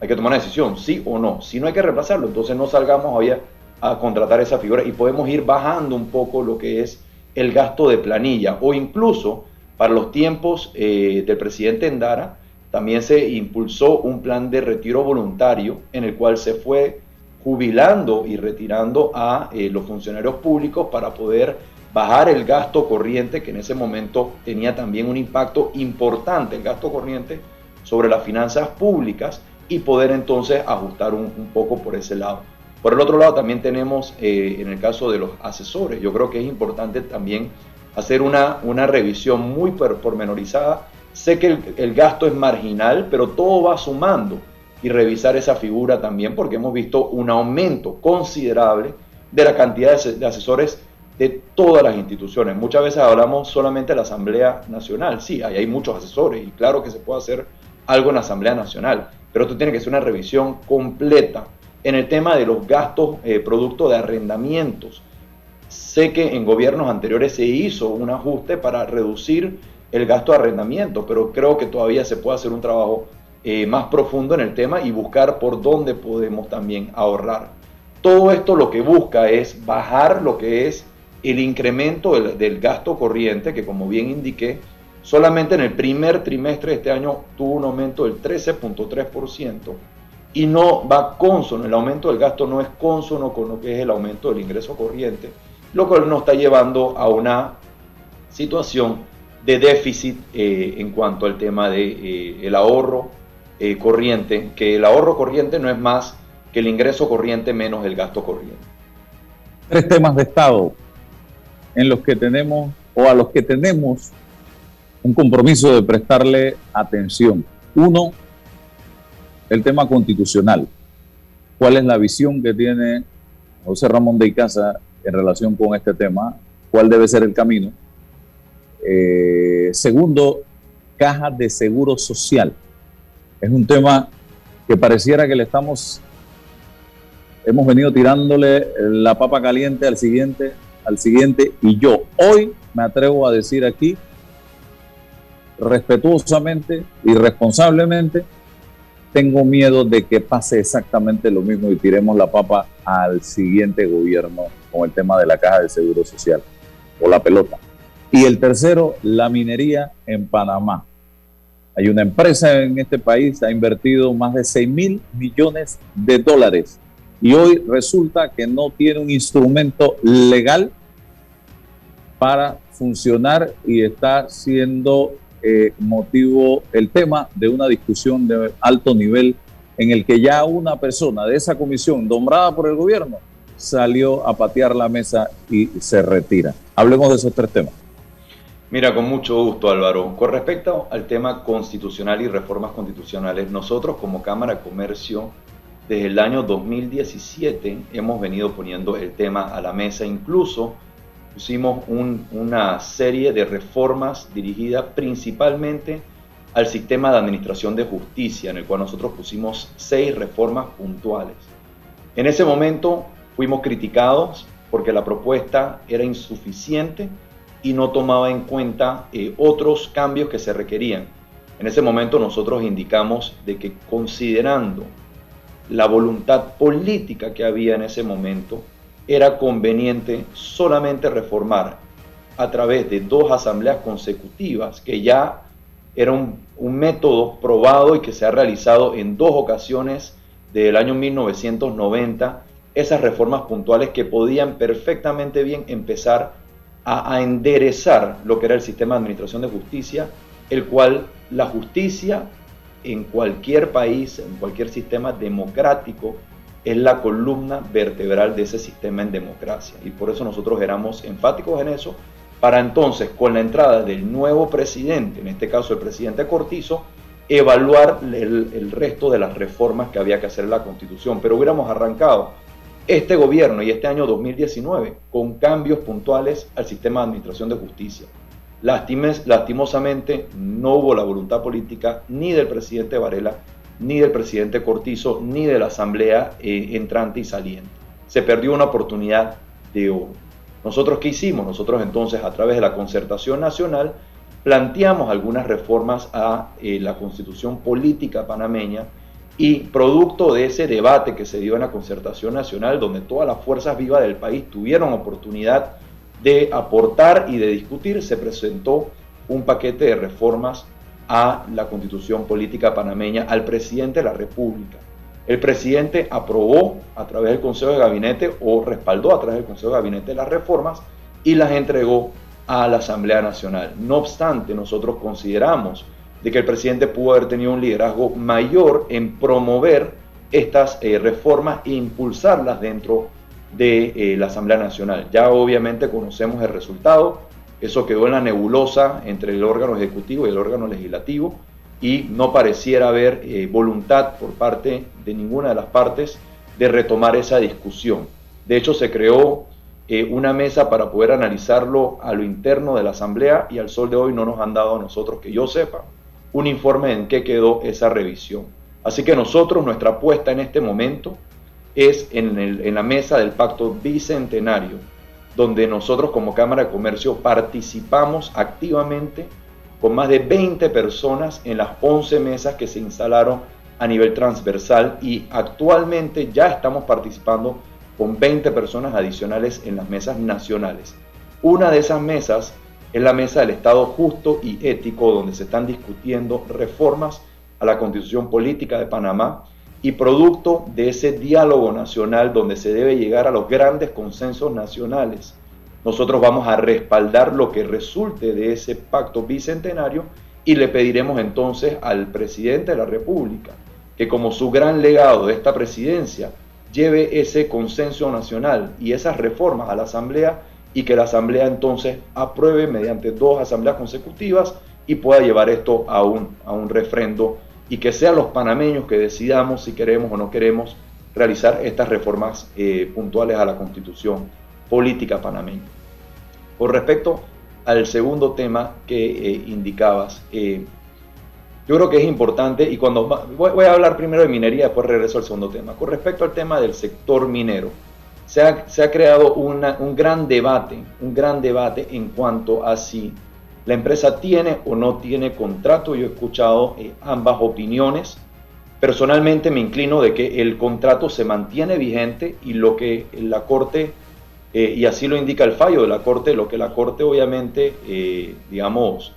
Hay que tomar una decisión, sí o no. Si no hay que reemplazarlo, entonces no salgamos hoy a contratar esa figura y podemos ir bajando un poco lo que es el gasto de planilla o incluso para los tiempos eh, del presidente Endara también se impulsó un plan de retiro voluntario en el cual se fue jubilando y retirando a eh, los funcionarios públicos para poder bajar el gasto corriente, que en ese momento tenía también un impacto importante, el gasto corriente, sobre las finanzas públicas y poder entonces ajustar un, poco por ese lado. Por el otro lado, también tenemos eh, en el caso de los asesores, yo creo que es importante también hacer una, una revisión muy pormenorizada. Sé que el, el gasto es marginal, pero todo va sumando y revisar esa figura también porque hemos visto un aumento considerable de la cantidad de asesores de todas las instituciones. Muchas veces hablamos solamente de la Asamblea Nacional. Sí, ahí hay muchos asesores y claro que se puede hacer algo en la Asamblea Nacional, pero esto tiene que ser una revisión completa en el tema de los gastos eh, producto de arrendamientos. Sé que en gobiernos anteriores se hizo un ajuste para reducir el gasto de arrendamiento, pero creo que todavía se puede hacer un trabajo eh, más profundo en el tema y buscar por dónde podemos también ahorrar. Todo esto lo que busca es bajar lo que es el incremento del, gasto corriente, que como bien indiqué, solamente en el primer trimestre de este año tuvo un aumento del 13.3% y no va consono, el aumento del gasto no es consono con lo que es el aumento del ingreso corriente, lo cual nos está llevando a una situación de déficit eh, en cuanto al tema del de, eh, ahorro eh, corriente, que el ahorro corriente no es más que el ingreso corriente menos el gasto corriente. Tres temas de Estado en los que tenemos o a los que tenemos un compromiso de prestarle atención. Uno, el tema constitucional. ¿Cuál es la visión que tiene José Ramón de Icaza en relación con este tema? ¿Cuál debe ser el camino? Eh, segundo, caja de seguro social. Es un tema que pareciera que le estamos, hemos venido tirándole la papa caliente al siguiente, al siguiente, y yo hoy me atrevo a decir aquí, respetuosamente y responsablemente, tengo miedo de que pase exactamente lo mismo y tiremos la papa al siguiente gobierno con el tema de la caja de seguro social o la pelota. Y el tercero, la minería en Panamá. Hay una empresa en este país, ha invertido más de 6 mil millones de dólares y hoy resulta que no tiene un instrumento legal para funcionar y está siendo eh, motivo el tema de una discusión de alto nivel en el que ya una persona de esa comisión nombrada por el gobierno salió a patear la mesa y se retira. Hablemos de esos tres temas. Mira, con mucho gusto Álvaro. Con respecto al tema constitucional y reformas constitucionales, nosotros como Cámara de Comercio desde el año 2017 hemos venido poniendo el tema a la mesa, incluso pusimos una serie de reformas dirigidas principalmente al sistema de administración de justicia, en el cual nosotros pusimos seis reformas puntuales. En ese momento fuimos criticados porque la propuesta era insuficiente y no tomaba en cuenta eh, otros cambios que se requerían. En ese momento nosotros indicamos de que considerando la voluntad política que había en ese momento, era conveniente solamente reformar a través de dos asambleas consecutivas, que ya era un, método probado y que se ha realizado en dos ocasiones del año 1990, esas reformas puntuales que podían perfectamente bien empezar a, enderezar lo que era el sistema de administración de justicia, el cual la justicia en cualquier país, en cualquier sistema democrático, es la columna vertebral de ese sistema en democracia. Y por eso nosotros éramos enfáticos en eso, para entonces, con la entrada del nuevo presidente, en este caso el presidente Cortizo, evaluar el, resto de las reformas que había que hacer en la Constitución. Pero hubiéramos arrancado este gobierno y este año 2019 con cambios puntuales al sistema de administración de justicia. lastimosamente no hubo la voluntad política ni del presidente Varela ni del presidente Cortizo, ni de la Asamblea eh, entrante y saliente. Se perdió una oportunidad de oro. ¿Nosotros qué hicimos? Nosotros entonces a través de la concertación nacional planteamos algunas reformas a eh, la constitución política panameña y producto de ese debate que se dio en la concertación nacional, donde todas las fuerzas vivas del país tuvieron oportunidad de aportar y de discutir, se presentó un paquete de reformas a la constitución política panameña al presidente de la República. El presidente aprobó a través del Consejo de Gabinete o respaldó a través del Consejo de Gabinete las reformas y las entregó a la Asamblea Nacional. No obstante, nosotros consideramos de que el presidente pudo haber tenido un liderazgo mayor en promover estas eh, reformas e impulsarlas dentro de eh, la Asamblea Nacional. Ya obviamente conocemos el resultado, eso quedó en la nebulosa entre el órgano ejecutivo y el órgano legislativo y no pareciera haber eh, voluntad por parte de ninguna de las partes de retomar esa discusión. De hecho, se creó una mesa para poder analizarlo a lo interno de la Asamblea y al sol de hoy no nos han dado a nosotros, que yo sepa, un informe en qué quedó esa revisión. Así que nosotros, nuestra apuesta en este momento es en, en la mesa del pacto bicentenario donde nosotros como Cámara de Comercio participamos activamente con más de 20 personas en las 11 mesas que se instalaron a nivel transversal y actualmente ya estamos participando con 20 personas adicionales en las mesas nacionales. Una de esas mesas es la mesa del Estado justo y ético, donde se están discutiendo reformas a la constitución política de Panamá y producto de ese diálogo nacional donde se debe llegar a los grandes consensos nacionales. Nosotros vamos a respaldar lo que resulte de ese pacto bicentenario y le pediremos entonces al presidente de la República que como su gran legado de esta presidencia lleve ese consenso nacional y esas reformas a la Asamblea y que la Asamblea entonces apruebe mediante dos asambleas consecutivas y pueda llevar esto a un, a un refrendo y que sean los panameños que decidamos si queremos o no queremos realizar estas reformas eh, puntuales a la constitución política panameña. Con respecto al segundo tema que eh, indicabas, eh, yo creo que es importante y cuando voy, a hablar primero de minería, después regreso al segundo tema. Con respecto al tema del sector minero, se ha, se ha creado un gran debate, un gran debate en cuanto a si la empresa tiene o no tiene contrato. Yo he escuchado eh, ambas opiniones. Personalmente me inclino de que el contrato se mantiene vigente y lo que la Corte, eh, y así lo indica el fallo de la Corte, lo que la Corte obviamente, eh, digamos,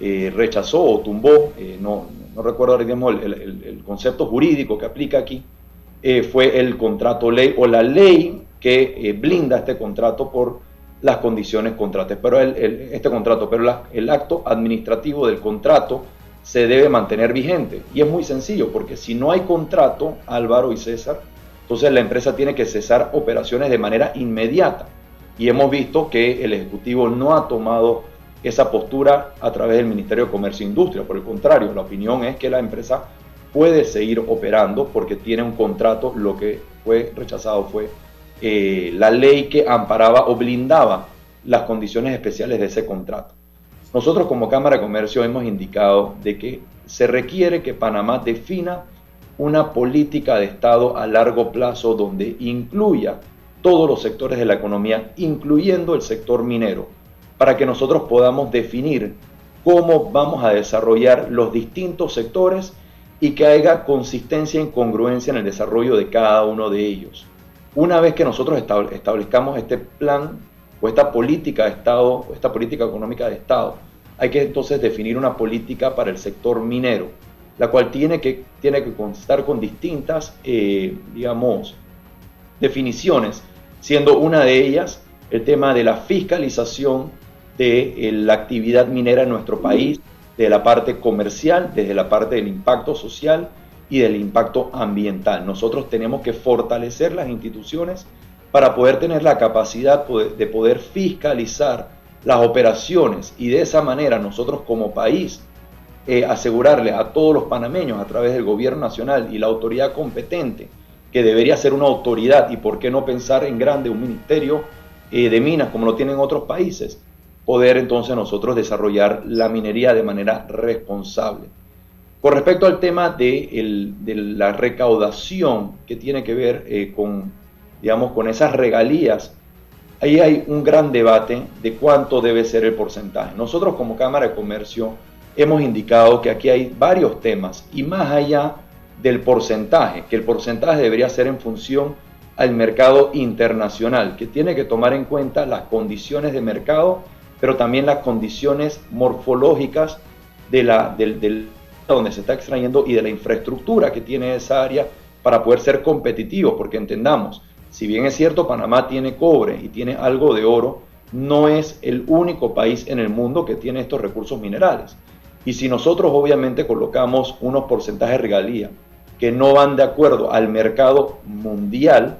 rechazó o tumbó, no, no, recuerdo digamos, el, el, concepto jurídico que aplica aquí, fue el contrato ley o la ley que blinda este contrato por las condiciones contratos, pero el, este contrato, pero el acto administrativo del contrato se debe mantener vigente. Y es muy sencillo, porque si no hay contrato, Álvaro y César, entonces la empresa tiene que cesar operaciones de manera inmediata. Y hemos visto que el Ejecutivo no ha tomado esa postura a través del Ministerio de Comercio e Industria. Por el contrario, la opinión es que la empresa puede seguir operando porque tiene un contrato, lo que fue rechazado fue eh, la ley que amparaba o blindaba las condiciones especiales de ese contrato. Nosotros como Cámara de Comercio hemos indicado de que se requiere que Panamá defina una política de Estado a largo plazo donde incluya todos los sectores de la economía, incluyendo el sector minero, para que nosotros podamos definir cómo vamos a desarrollar los distintos sectores y que haya consistencia y congruencia en el desarrollo de cada uno de ellos. Una vez que nosotros establezcamos este plan o esta política de Estado, esta política económica de Estado, hay que entonces definir una política para el sector minero, la cual tiene que, tiene que constar con distintas, eh, digamos, definiciones, siendo una de ellas el tema de la fiscalización de eh, la actividad minera en nuestro país, de la parte comercial, desde la parte del impacto social y del impacto ambiental. Nosotros tenemos que fortalecer las instituciones para poder tener la capacidad de poder fiscalizar las operaciones y de esa manera nosotros como país eh, asegurarle a todos los panameños a través del gobierno nacional y la autoridad competente, que debería ser una autoridad y por qué no pensar en grande un ministerio eh, de minas como lo tienen otros países, poder entonces nosotros desarrollar la minería de manera responsable. Con respecto al tema de, la recaudación que tiene que ver eh, con, digamos, con esas regalías, ahí hay un gran debate de cuánto debe ser el porcentaje. Nosotros como Cámara de Comercio hemos indicado que aquí hay varios temas y más allá del porcentaje, que el porcentaje debería ser en función al mercado internacional, que tiene que tomar en cuenta las condiciones de mercado, pero también las condiciones morfológicas de la, del, del donde se está extrayendo y de la infraestructura que tiene esa área para poder ser competitivos, porque entendamos, si bien es cierto Panamá tiene cobre y tiene algo de oro, no es el único país en el mundo que tiene estos recursos minerales. Y si nosotros obviamente colocamos unos porcentajes de regalía que no van de acuerdo al mercado mundial,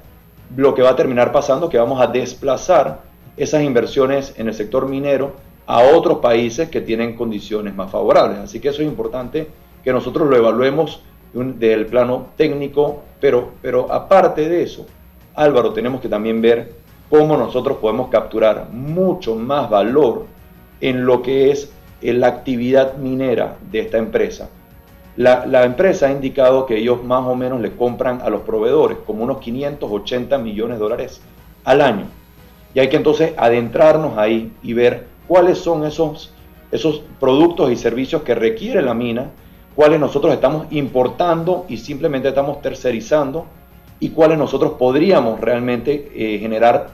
lo que va a terminar pasando es que vamos a desplazar esas inversiones en el sector minero a otros países que tienen condiciones más favorables. Así que eso es importante que nosotros lo evaluemos del plano técnico, pero, pero aparte de eso, Álvaro, tenemos que también ver cómo nosotros podemos capturar mucho más valor en lo que es la actividad minera de esta empresa. La, la, empresa ha indicado que ellos más o menos le compran a los proveedores como unos 580 millones de dólares al año. Y hay que entonces adentrarnos ahí y ver cuáles son esos, esos productos y servicios que requiere la mina, cuáles nosotros estamos importando y simplemente estamos tercerizando y cuáles nosotros podríamos realmente eh, generar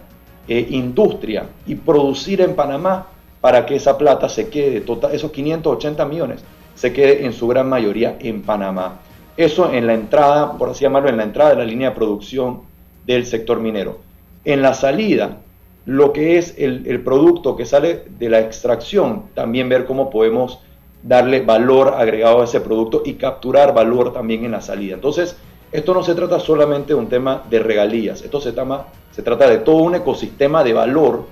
eh, industria y producir en Panamá para que esa plata se quede, total, esos 580 millones, se quede en su gran mayoría en Panamá. Eso en la entrada, por así llamarlo, en la entrada de la línea de producción del sector minero. En la salida, lo que es el, producto que sale de la extracción, también ver cómo podemos darle valor agregado a ese producto y capturar valor también en la salida. Entonces, esto no se trata solamente de un tema de regalías, esto se, se trata de todo un ecosistema de valor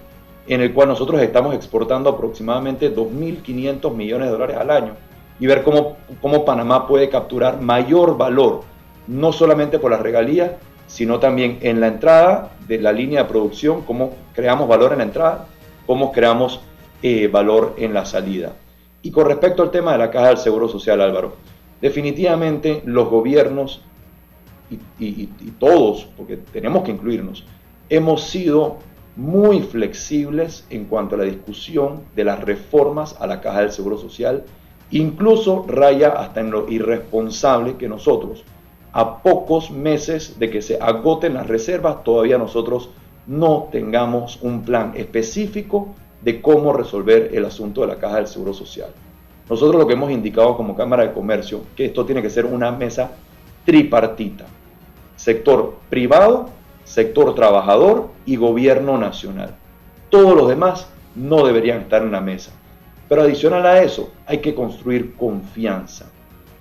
en el cual nosotros estamos exportando aproximadamente 2.500 millones de dólares al año y ver cómo, cómo Panamá puede capturar mayor valor, no solamente por las regalías, sino también en la entrada de la línea de producción, cómo creamos valor en la entrada, cómo creamos eh, valor en la salida. Y con respecto al tema de la caja del Seguro Social, Álvaro, definitivamente los gobiernos y, todos, porque tenemos que incluirnos, hemos sido muy flexibles en cuanto a la discusión de las reformas a la caja del Seguro Social, incluso raya hasta en lo irresponsable que nosotros, a pocos meses de que se agoten las reservas, todavía nosotros no tengamos un plan específico de cómo resolver el asunto de la caja del Seguro Social. Nosotros lo que hemos indicado como Cámara de Comercio, que esto tiene que ser una mesa tripartita. Sector privado, sector trabajador y gobierno nacional. Todos los demás no deberían estar en la mesa. Pero adicional a eso, hay que construir confianza.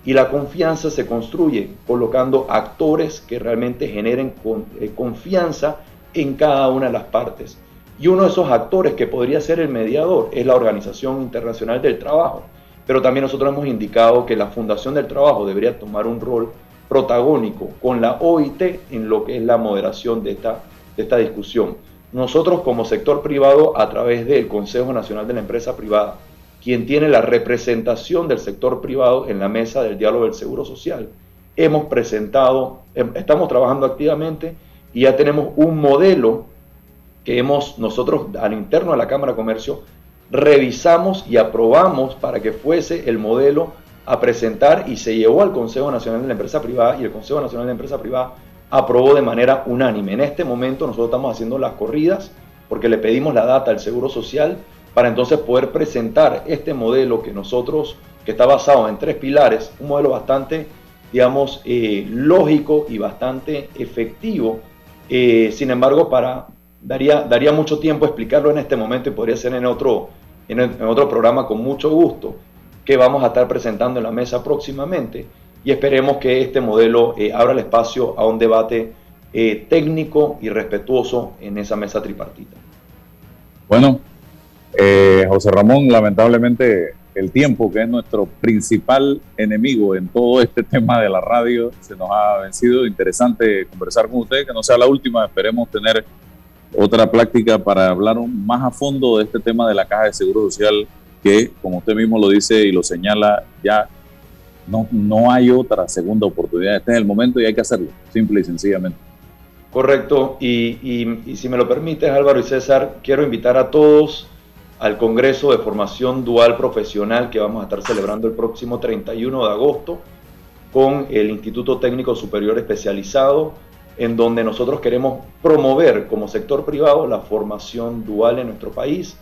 Y la confianza se construye colocando actores que realmente generen eh, confianza en cada una de las partes. Y uno de esos actores que podría ser el mediador es la Organización Internacional del Trabajo. Pero también nosotros hemos indicado que la Fundación del Trabajo debería tomar un rol protagónico con la OIT en lo que es la moderación de esta, de esta discusión. Nosotros como sector privado, a través del Consejo Nacional de la Empresa Privada, quien tiene la representación del sector privado en la mesa del diálogo del Seguro Social, hemos presentado, em, estamos trabajando activamente y ya tenemos un modelo que hemos nosotros al interno de la Cámara de Comercio revisamos y aprobamos para que fuese el modelo a presentar y se llevó al Consejo Nacional de la Empresa Privada y el Consejo Nacional de la Empresa Privada aprobó de manera unánime. En este momento nosotros estamos haciendo las corridas porque le pedimos la data al Seguro Social para entonces poder presentar este modelo que nosotros, que está basado en tres pilares, un modelo bastante, digamos, eh, lógico y bastante efectivo. Eh, sin embargo, para, daría, daría mucho tiempo explicarlo en este momento y podría ser en otro, en otro programa con mucho gusto que vamos a estar presentando en la mesa próximamente y esperemos que este modelo eh, abra el espacio a un debate técnico y respetuoso en esa mesa tripartita. Bueno, eh, José Ramón, lamentablemente el tiempo, que es nuestro principal enemigo en todo este tema de la radio, se nos ha vencido. Interesante conversar con usted, que no sea la última, esperemos tener otra práctica para hablar más a fondo de este tema de la caja de seguro social que, como usted mismo lo dice y lo señala, ya no, no hay otra segunda oportunidad. Este es el momento y hay que hacerlo, simple y sencillamente. Correcto. Y, y, si me lo permites, Álvaro y César, quiero invitar a todos al Congreso de Formación Dual Profesional que vamos a estar celebrando el próximo 31 de agosto con el Instituto Técnico Superior Especializado, en donde nosotros queremos promover como sector privado la formación dual en nuestro país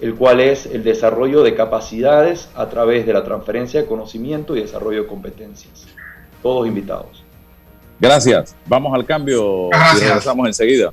el cual es el desarrollo de capacidades a través de la transferencia de conocimiento y desarrollo de competencias. Todos invitados. Gracias. Vamos al cambio y regresamos enseguida.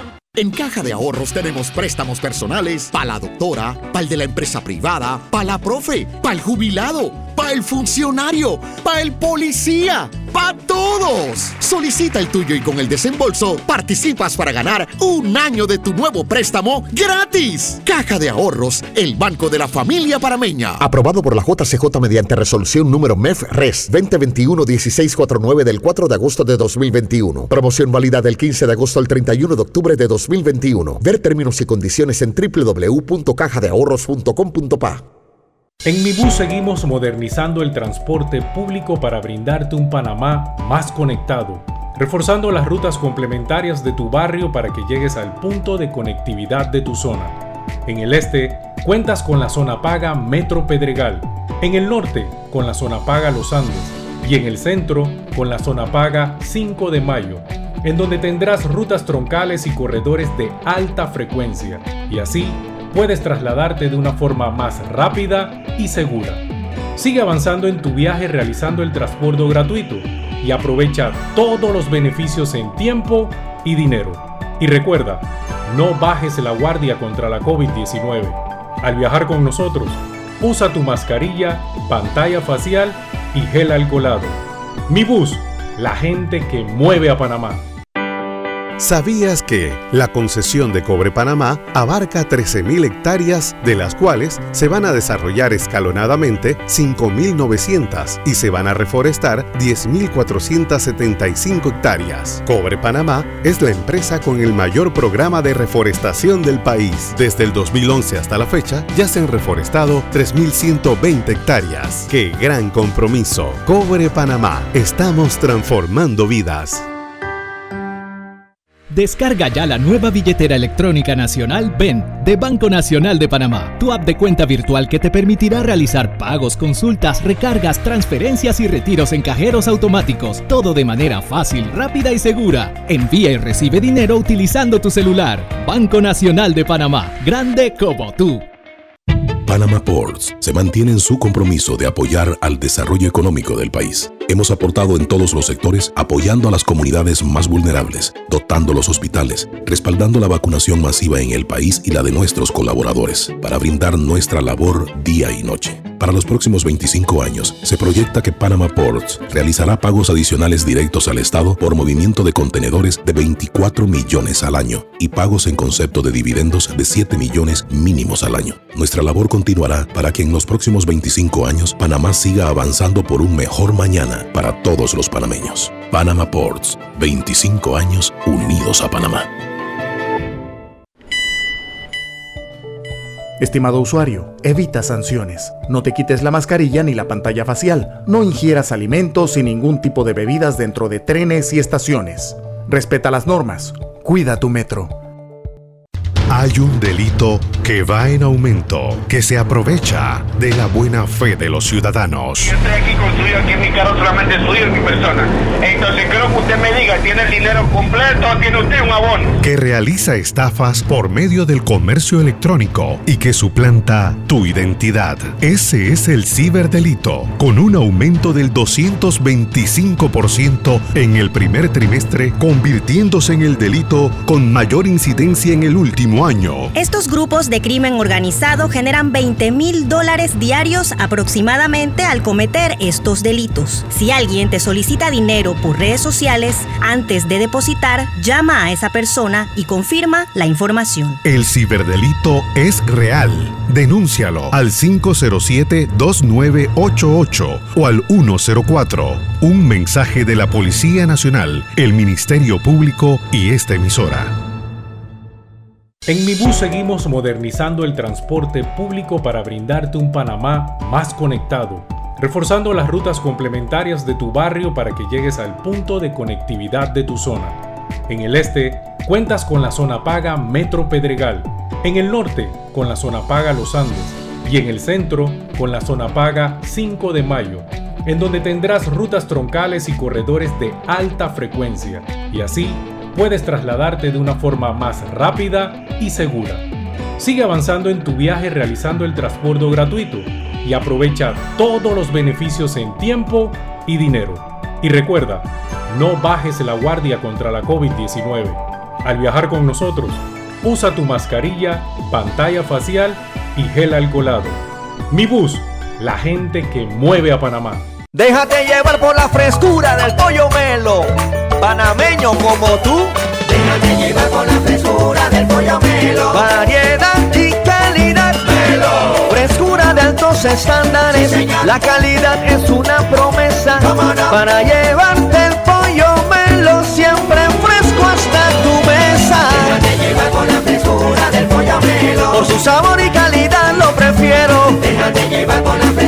En Caja de Ahorros tenemos préstamos personales para la doctora, para el de la empresa privada, para la profe, para el jubilado para el funcionario, para el policía, para todos. Solicita el tuyo y con el desembolso participas para ganar un año de tu nuevo préstamo gratis. Caja de Ahorros, el Banco de la Familia Parameña. Aprobado por la JCJ mediante resolución número MEF RES 2021-1649 del 4 de agosto de 2021. Promoción válida del 15 de agosto al 31 de octubre de 2021. Ver términos y condiciones en www.cajadeahorros.com.pa. En Mi Bus seguimos modernizando el transporte público para brindarte un Panamá más conectado, reforzando las rutas complementarias de tu barrio para que llegues al punto de conectividad de tu zona. En el este, cuentas con la zona paga Metro Pedregal, en el norte, con la zona paga Los Andes, y en el centro, con la zona paga 5 de Mayo, en donde tendrás rutas troncales y corredores de alta frecuencia, y así puedes trasladarte de una forma más rápida y segura. Sigue avanzando en tu viaje realizando el transporte gratuito y aprovecha todos los beneficios en tiempo y dinero. Y recuerda, no bajes la guardia contra la COVID-19. Al viajar con nosotros, Usa tu mascarilla, pantalla facial y gel alcoholado. Mi bus, la gente que mueve a Panamá. ¿Sabías que la concesión de Cobre Panamá abarca 13.000 hectáreas, de las cuales se van a desarrollar escalonadamente 5.900 y se van a reforestar 10.475 hectáreas? Cobre Panamá es la empresa con el mayor programa de reforestación del país. Desde el 2011 hasta la fecha ya se han reforestado 3.120 hectáreas. ¡Qué gran compromiso! Cobre Panamá, estamos transformando vidas. Descarga ya la nueva billetera electrónica nacional BEN de Banco Nacional de Panamá, tu app de cuenta virtual que te permitirá realizar pagos, consultas, recargas, transferencias y retiros en cajeros automáticos, todo de manera fácil, rápida y segura. Envía y recibe dinero utilizando tu celular. Banco Nacional de Panamá, grande como tú. Panama Ports se mantiene en su compromiso de apoyar al desarrollo económico del país. Hemos aportado en todos los sectores apoyando a las comunidades más vulnerables, dotando los hospitales, respaldando la vacunación masiva en el país y la de nuestros colaboradores, para brindar nuestra labor día y noche. Para los próximos 25 años, se proyecta que Panama Ports realizará pagos adicionales directos al Estado por movimiento de contenedores de 24 millones al año y pagos en concepto de dividendos de 7 millones mínimos al año. Nuestra labor continuará para que en los próximos 25 años Panamá siga avanzando por un mejor mañana para todos los panameños. Panama Ports, 25 años unidos a Panamá. Estimado usuario, evita sanciones. No te quites la mascarilla ni la pantalla facial. No ingieras alimentos y ningún tipo de bebidas dentro de trenes y estaciones. Respeta las normas. Cuida tu metro. Hay un delito que va en aumento, que se aprovecha de la buena fe de los ciudadanos. Yo estoy aquí construido, aquí en mi carro solamente suyo y mi persona. Entonces creo que usted me diga, ¿tiene el dinero completo o tiene usted un abono? Que realiza estafas por medio del comercio electrónico y que suplanta tu identidad. Ese es el ciberdelito, con un aumento del 225% en el primer trimestre, convirtiéndose en el delito con mayor incidencia en el último año. Estos grupos de crimen organizado generan 20 mil dólares diarios aproximadamente al cometer estos delitos. Si alguien te solicita dinero por redes sociales, antes de depositar, llama a esa persona y confirma la información. El ciberdelito es real. Denúncialo al 507-2988 o al 104. Un mensaje de la Policía Nacional, el Ministerio Público y esta emisora. En Mi Bus seguimos modernizando el transporte público para brindarte un Panamá más conectado, reforzando las rutas complementarias de tu barrio para que llegues al punto de conectividad de tu zona. En el este, cuentas con la zona paga Metro Pedregal, en el norte, con la zona paga Los Andes, y en el centro, con la zona paga 5 de Mayo, en donde tendrás rutas troncales y corredores de alta frecuencia, y así puedes trasladarte de una forma más rápida y segura. Sigue avanzando en tu viaje realizando el transporte gratuito y aprovecha todos los beneficios en tiempo y dinero. Y recuerda, no bajes la guardia contra la COVID-19. Al viajar con nosotros, usa tu mascarilla, pantalla facial y gel alcoholado. Mi bus, la gente que mueve a Panamá. Déjate llevar por la frescura del pollo panameño como tú. Déjate llevar por la frescura del pollo melo. Variedad y calidad. Melo. Frescura de altos estándares. la calidad es una promesa. Para llevarte el pollo melo siempre fresco hasta tu mesa. Déjate llevar por la frescura del pollo melo. Por su sabor y calidad lo prefiero. Déjate llevar por la frescura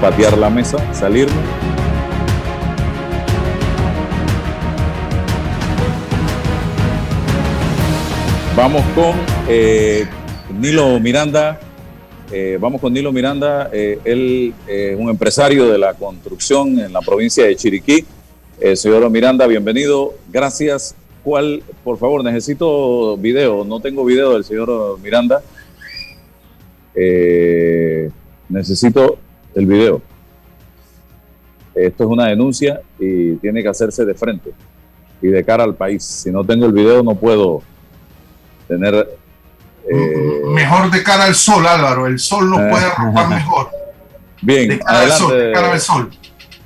patear la mesa, salirnos. Vamos con eh, Nilo Miranda. Eh, vamos con Nilo Miranda. Eh, él es un empresario de la construcción en la provincia de Chiriquí. señor Miranda, bienvenido. Gracias. ¿Cuál, por favor, necesito video? No tengo video del señor Miranda. necesito el video. esto es una denuncia y tiene que hacerse de frente y de cara al país. Si no tengo el video no puedo tener... Eh, mejor de cara al sol, Álvaro. El sol nos puede arropar mejor. Bien, de cara adelante. Al sol, de cara al sol.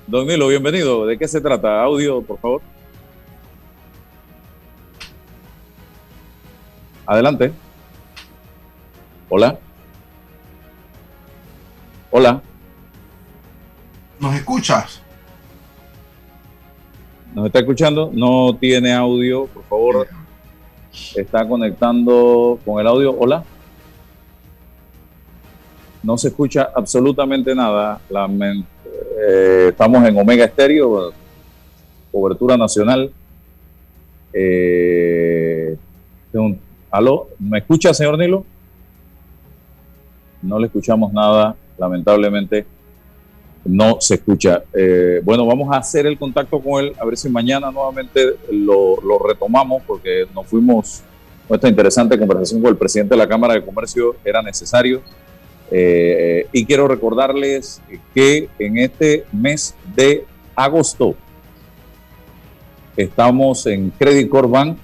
Don Nilo, bienvenido. ¿De qué se trata? Audio, por favor. Adelante. Hola. Hola. ¿Nos escuchas? ¿Nos está escuchando? No tiene audio, por favor. Está conectando con el audio. Hola. No se escucha absolutamente nada. Eh, estamos en Omega Estéreo, cobertura nacional. Eh, ¿Aló? ¿Me escucha, señor Nilo? No le escuchamos nada, lamentablemente no se escucha. Eh, bueno, vamos a hacer el contacto con él, a ver si mañana nuevamente lo, retomamos, porque nos fuimos, nuestra interesante conversación con el presidente de la Cámara de Comercio era necesario. Eh, y quiero recordarles que en este mes de agosto estamos en Credit Corp Bank,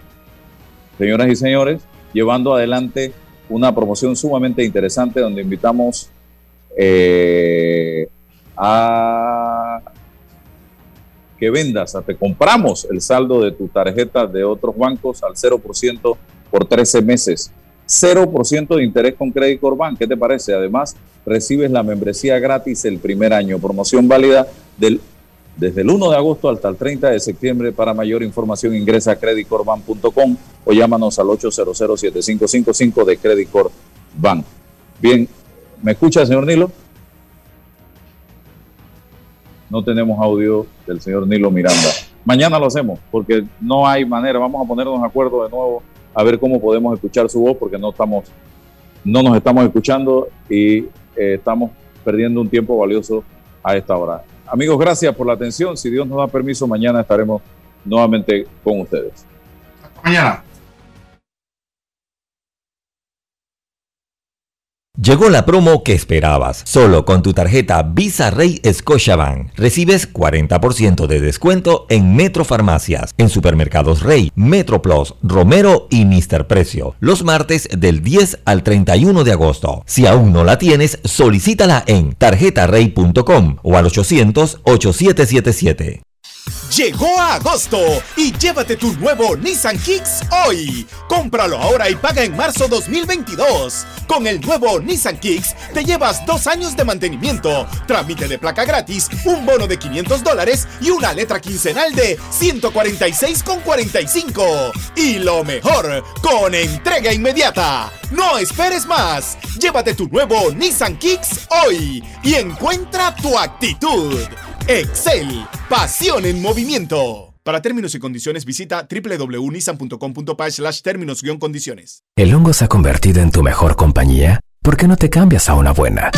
señoras y señores, llevando adelante una promoción sumamente interesante donde invitamos eh, a que vendas, a te compramos el saldo de tu tarjeta de otros bancos al 0% por 13 meses. 0% de interés con Credit Corp ¿Qué te parece? Además, recibes la membresía gratis el primer año. Promoción válida del, desde el 1 de agosto hasta el 30 de septiembre. Para mayor información ingresa a creditcorbank.com o llámanos al 800-7555 de Credit Corp Bank. Bien, ¿me escucha, señor Nilo? No tenemos audio del señor Nilo Miranda. Mañana lo hacemos, porque no hay manera. Vamos a ponernos de acuerdo de nuevo a ver cómo podemos escuchar su voz, porque no estamos, no nos estamos escuchando y eh, estamos perdiendo un tiempo valioso a esta hora. Amigos, gracias por la atención. Si Dios nos da permiso, mañana estaremos nuevamente con ustedes. Mañana. Llegó la promo que esperabas. Solo con tu tarjeta Visa Rey Scotiabank recibes 40% de descuento en Metro Farmacias, en Supermercados Rey, Metro Plus, Romero y Mister Precio. Los martes del 10 al 31 de agosto. Si aún no la tienes, solicítala en tarjetarrey.com o al 800 8777. Llegó a agosto y llévate tu nuevo Nissan Kicks hoy. Cómpralo ahora y paga en marzo 2022. Con el nuevo Nissan Kicks te llevas dos años de mantenimiento, trámite de placa gratis, un bono de 500 dólares y una letra quincenal de 146,45. Y lo mejor, con entrega inmediata. No esperes más. Llévate tu nuevo Nissan Kicks hoy y encuentra tu actitud. Excel, pasión en movimiento. Para términos y condiciones visita www.nissan.com.pa slash términos-condiciones. ¿El hongo se ha convertido en tu mejor compañía? ¿Por qué no te cambias a una buena?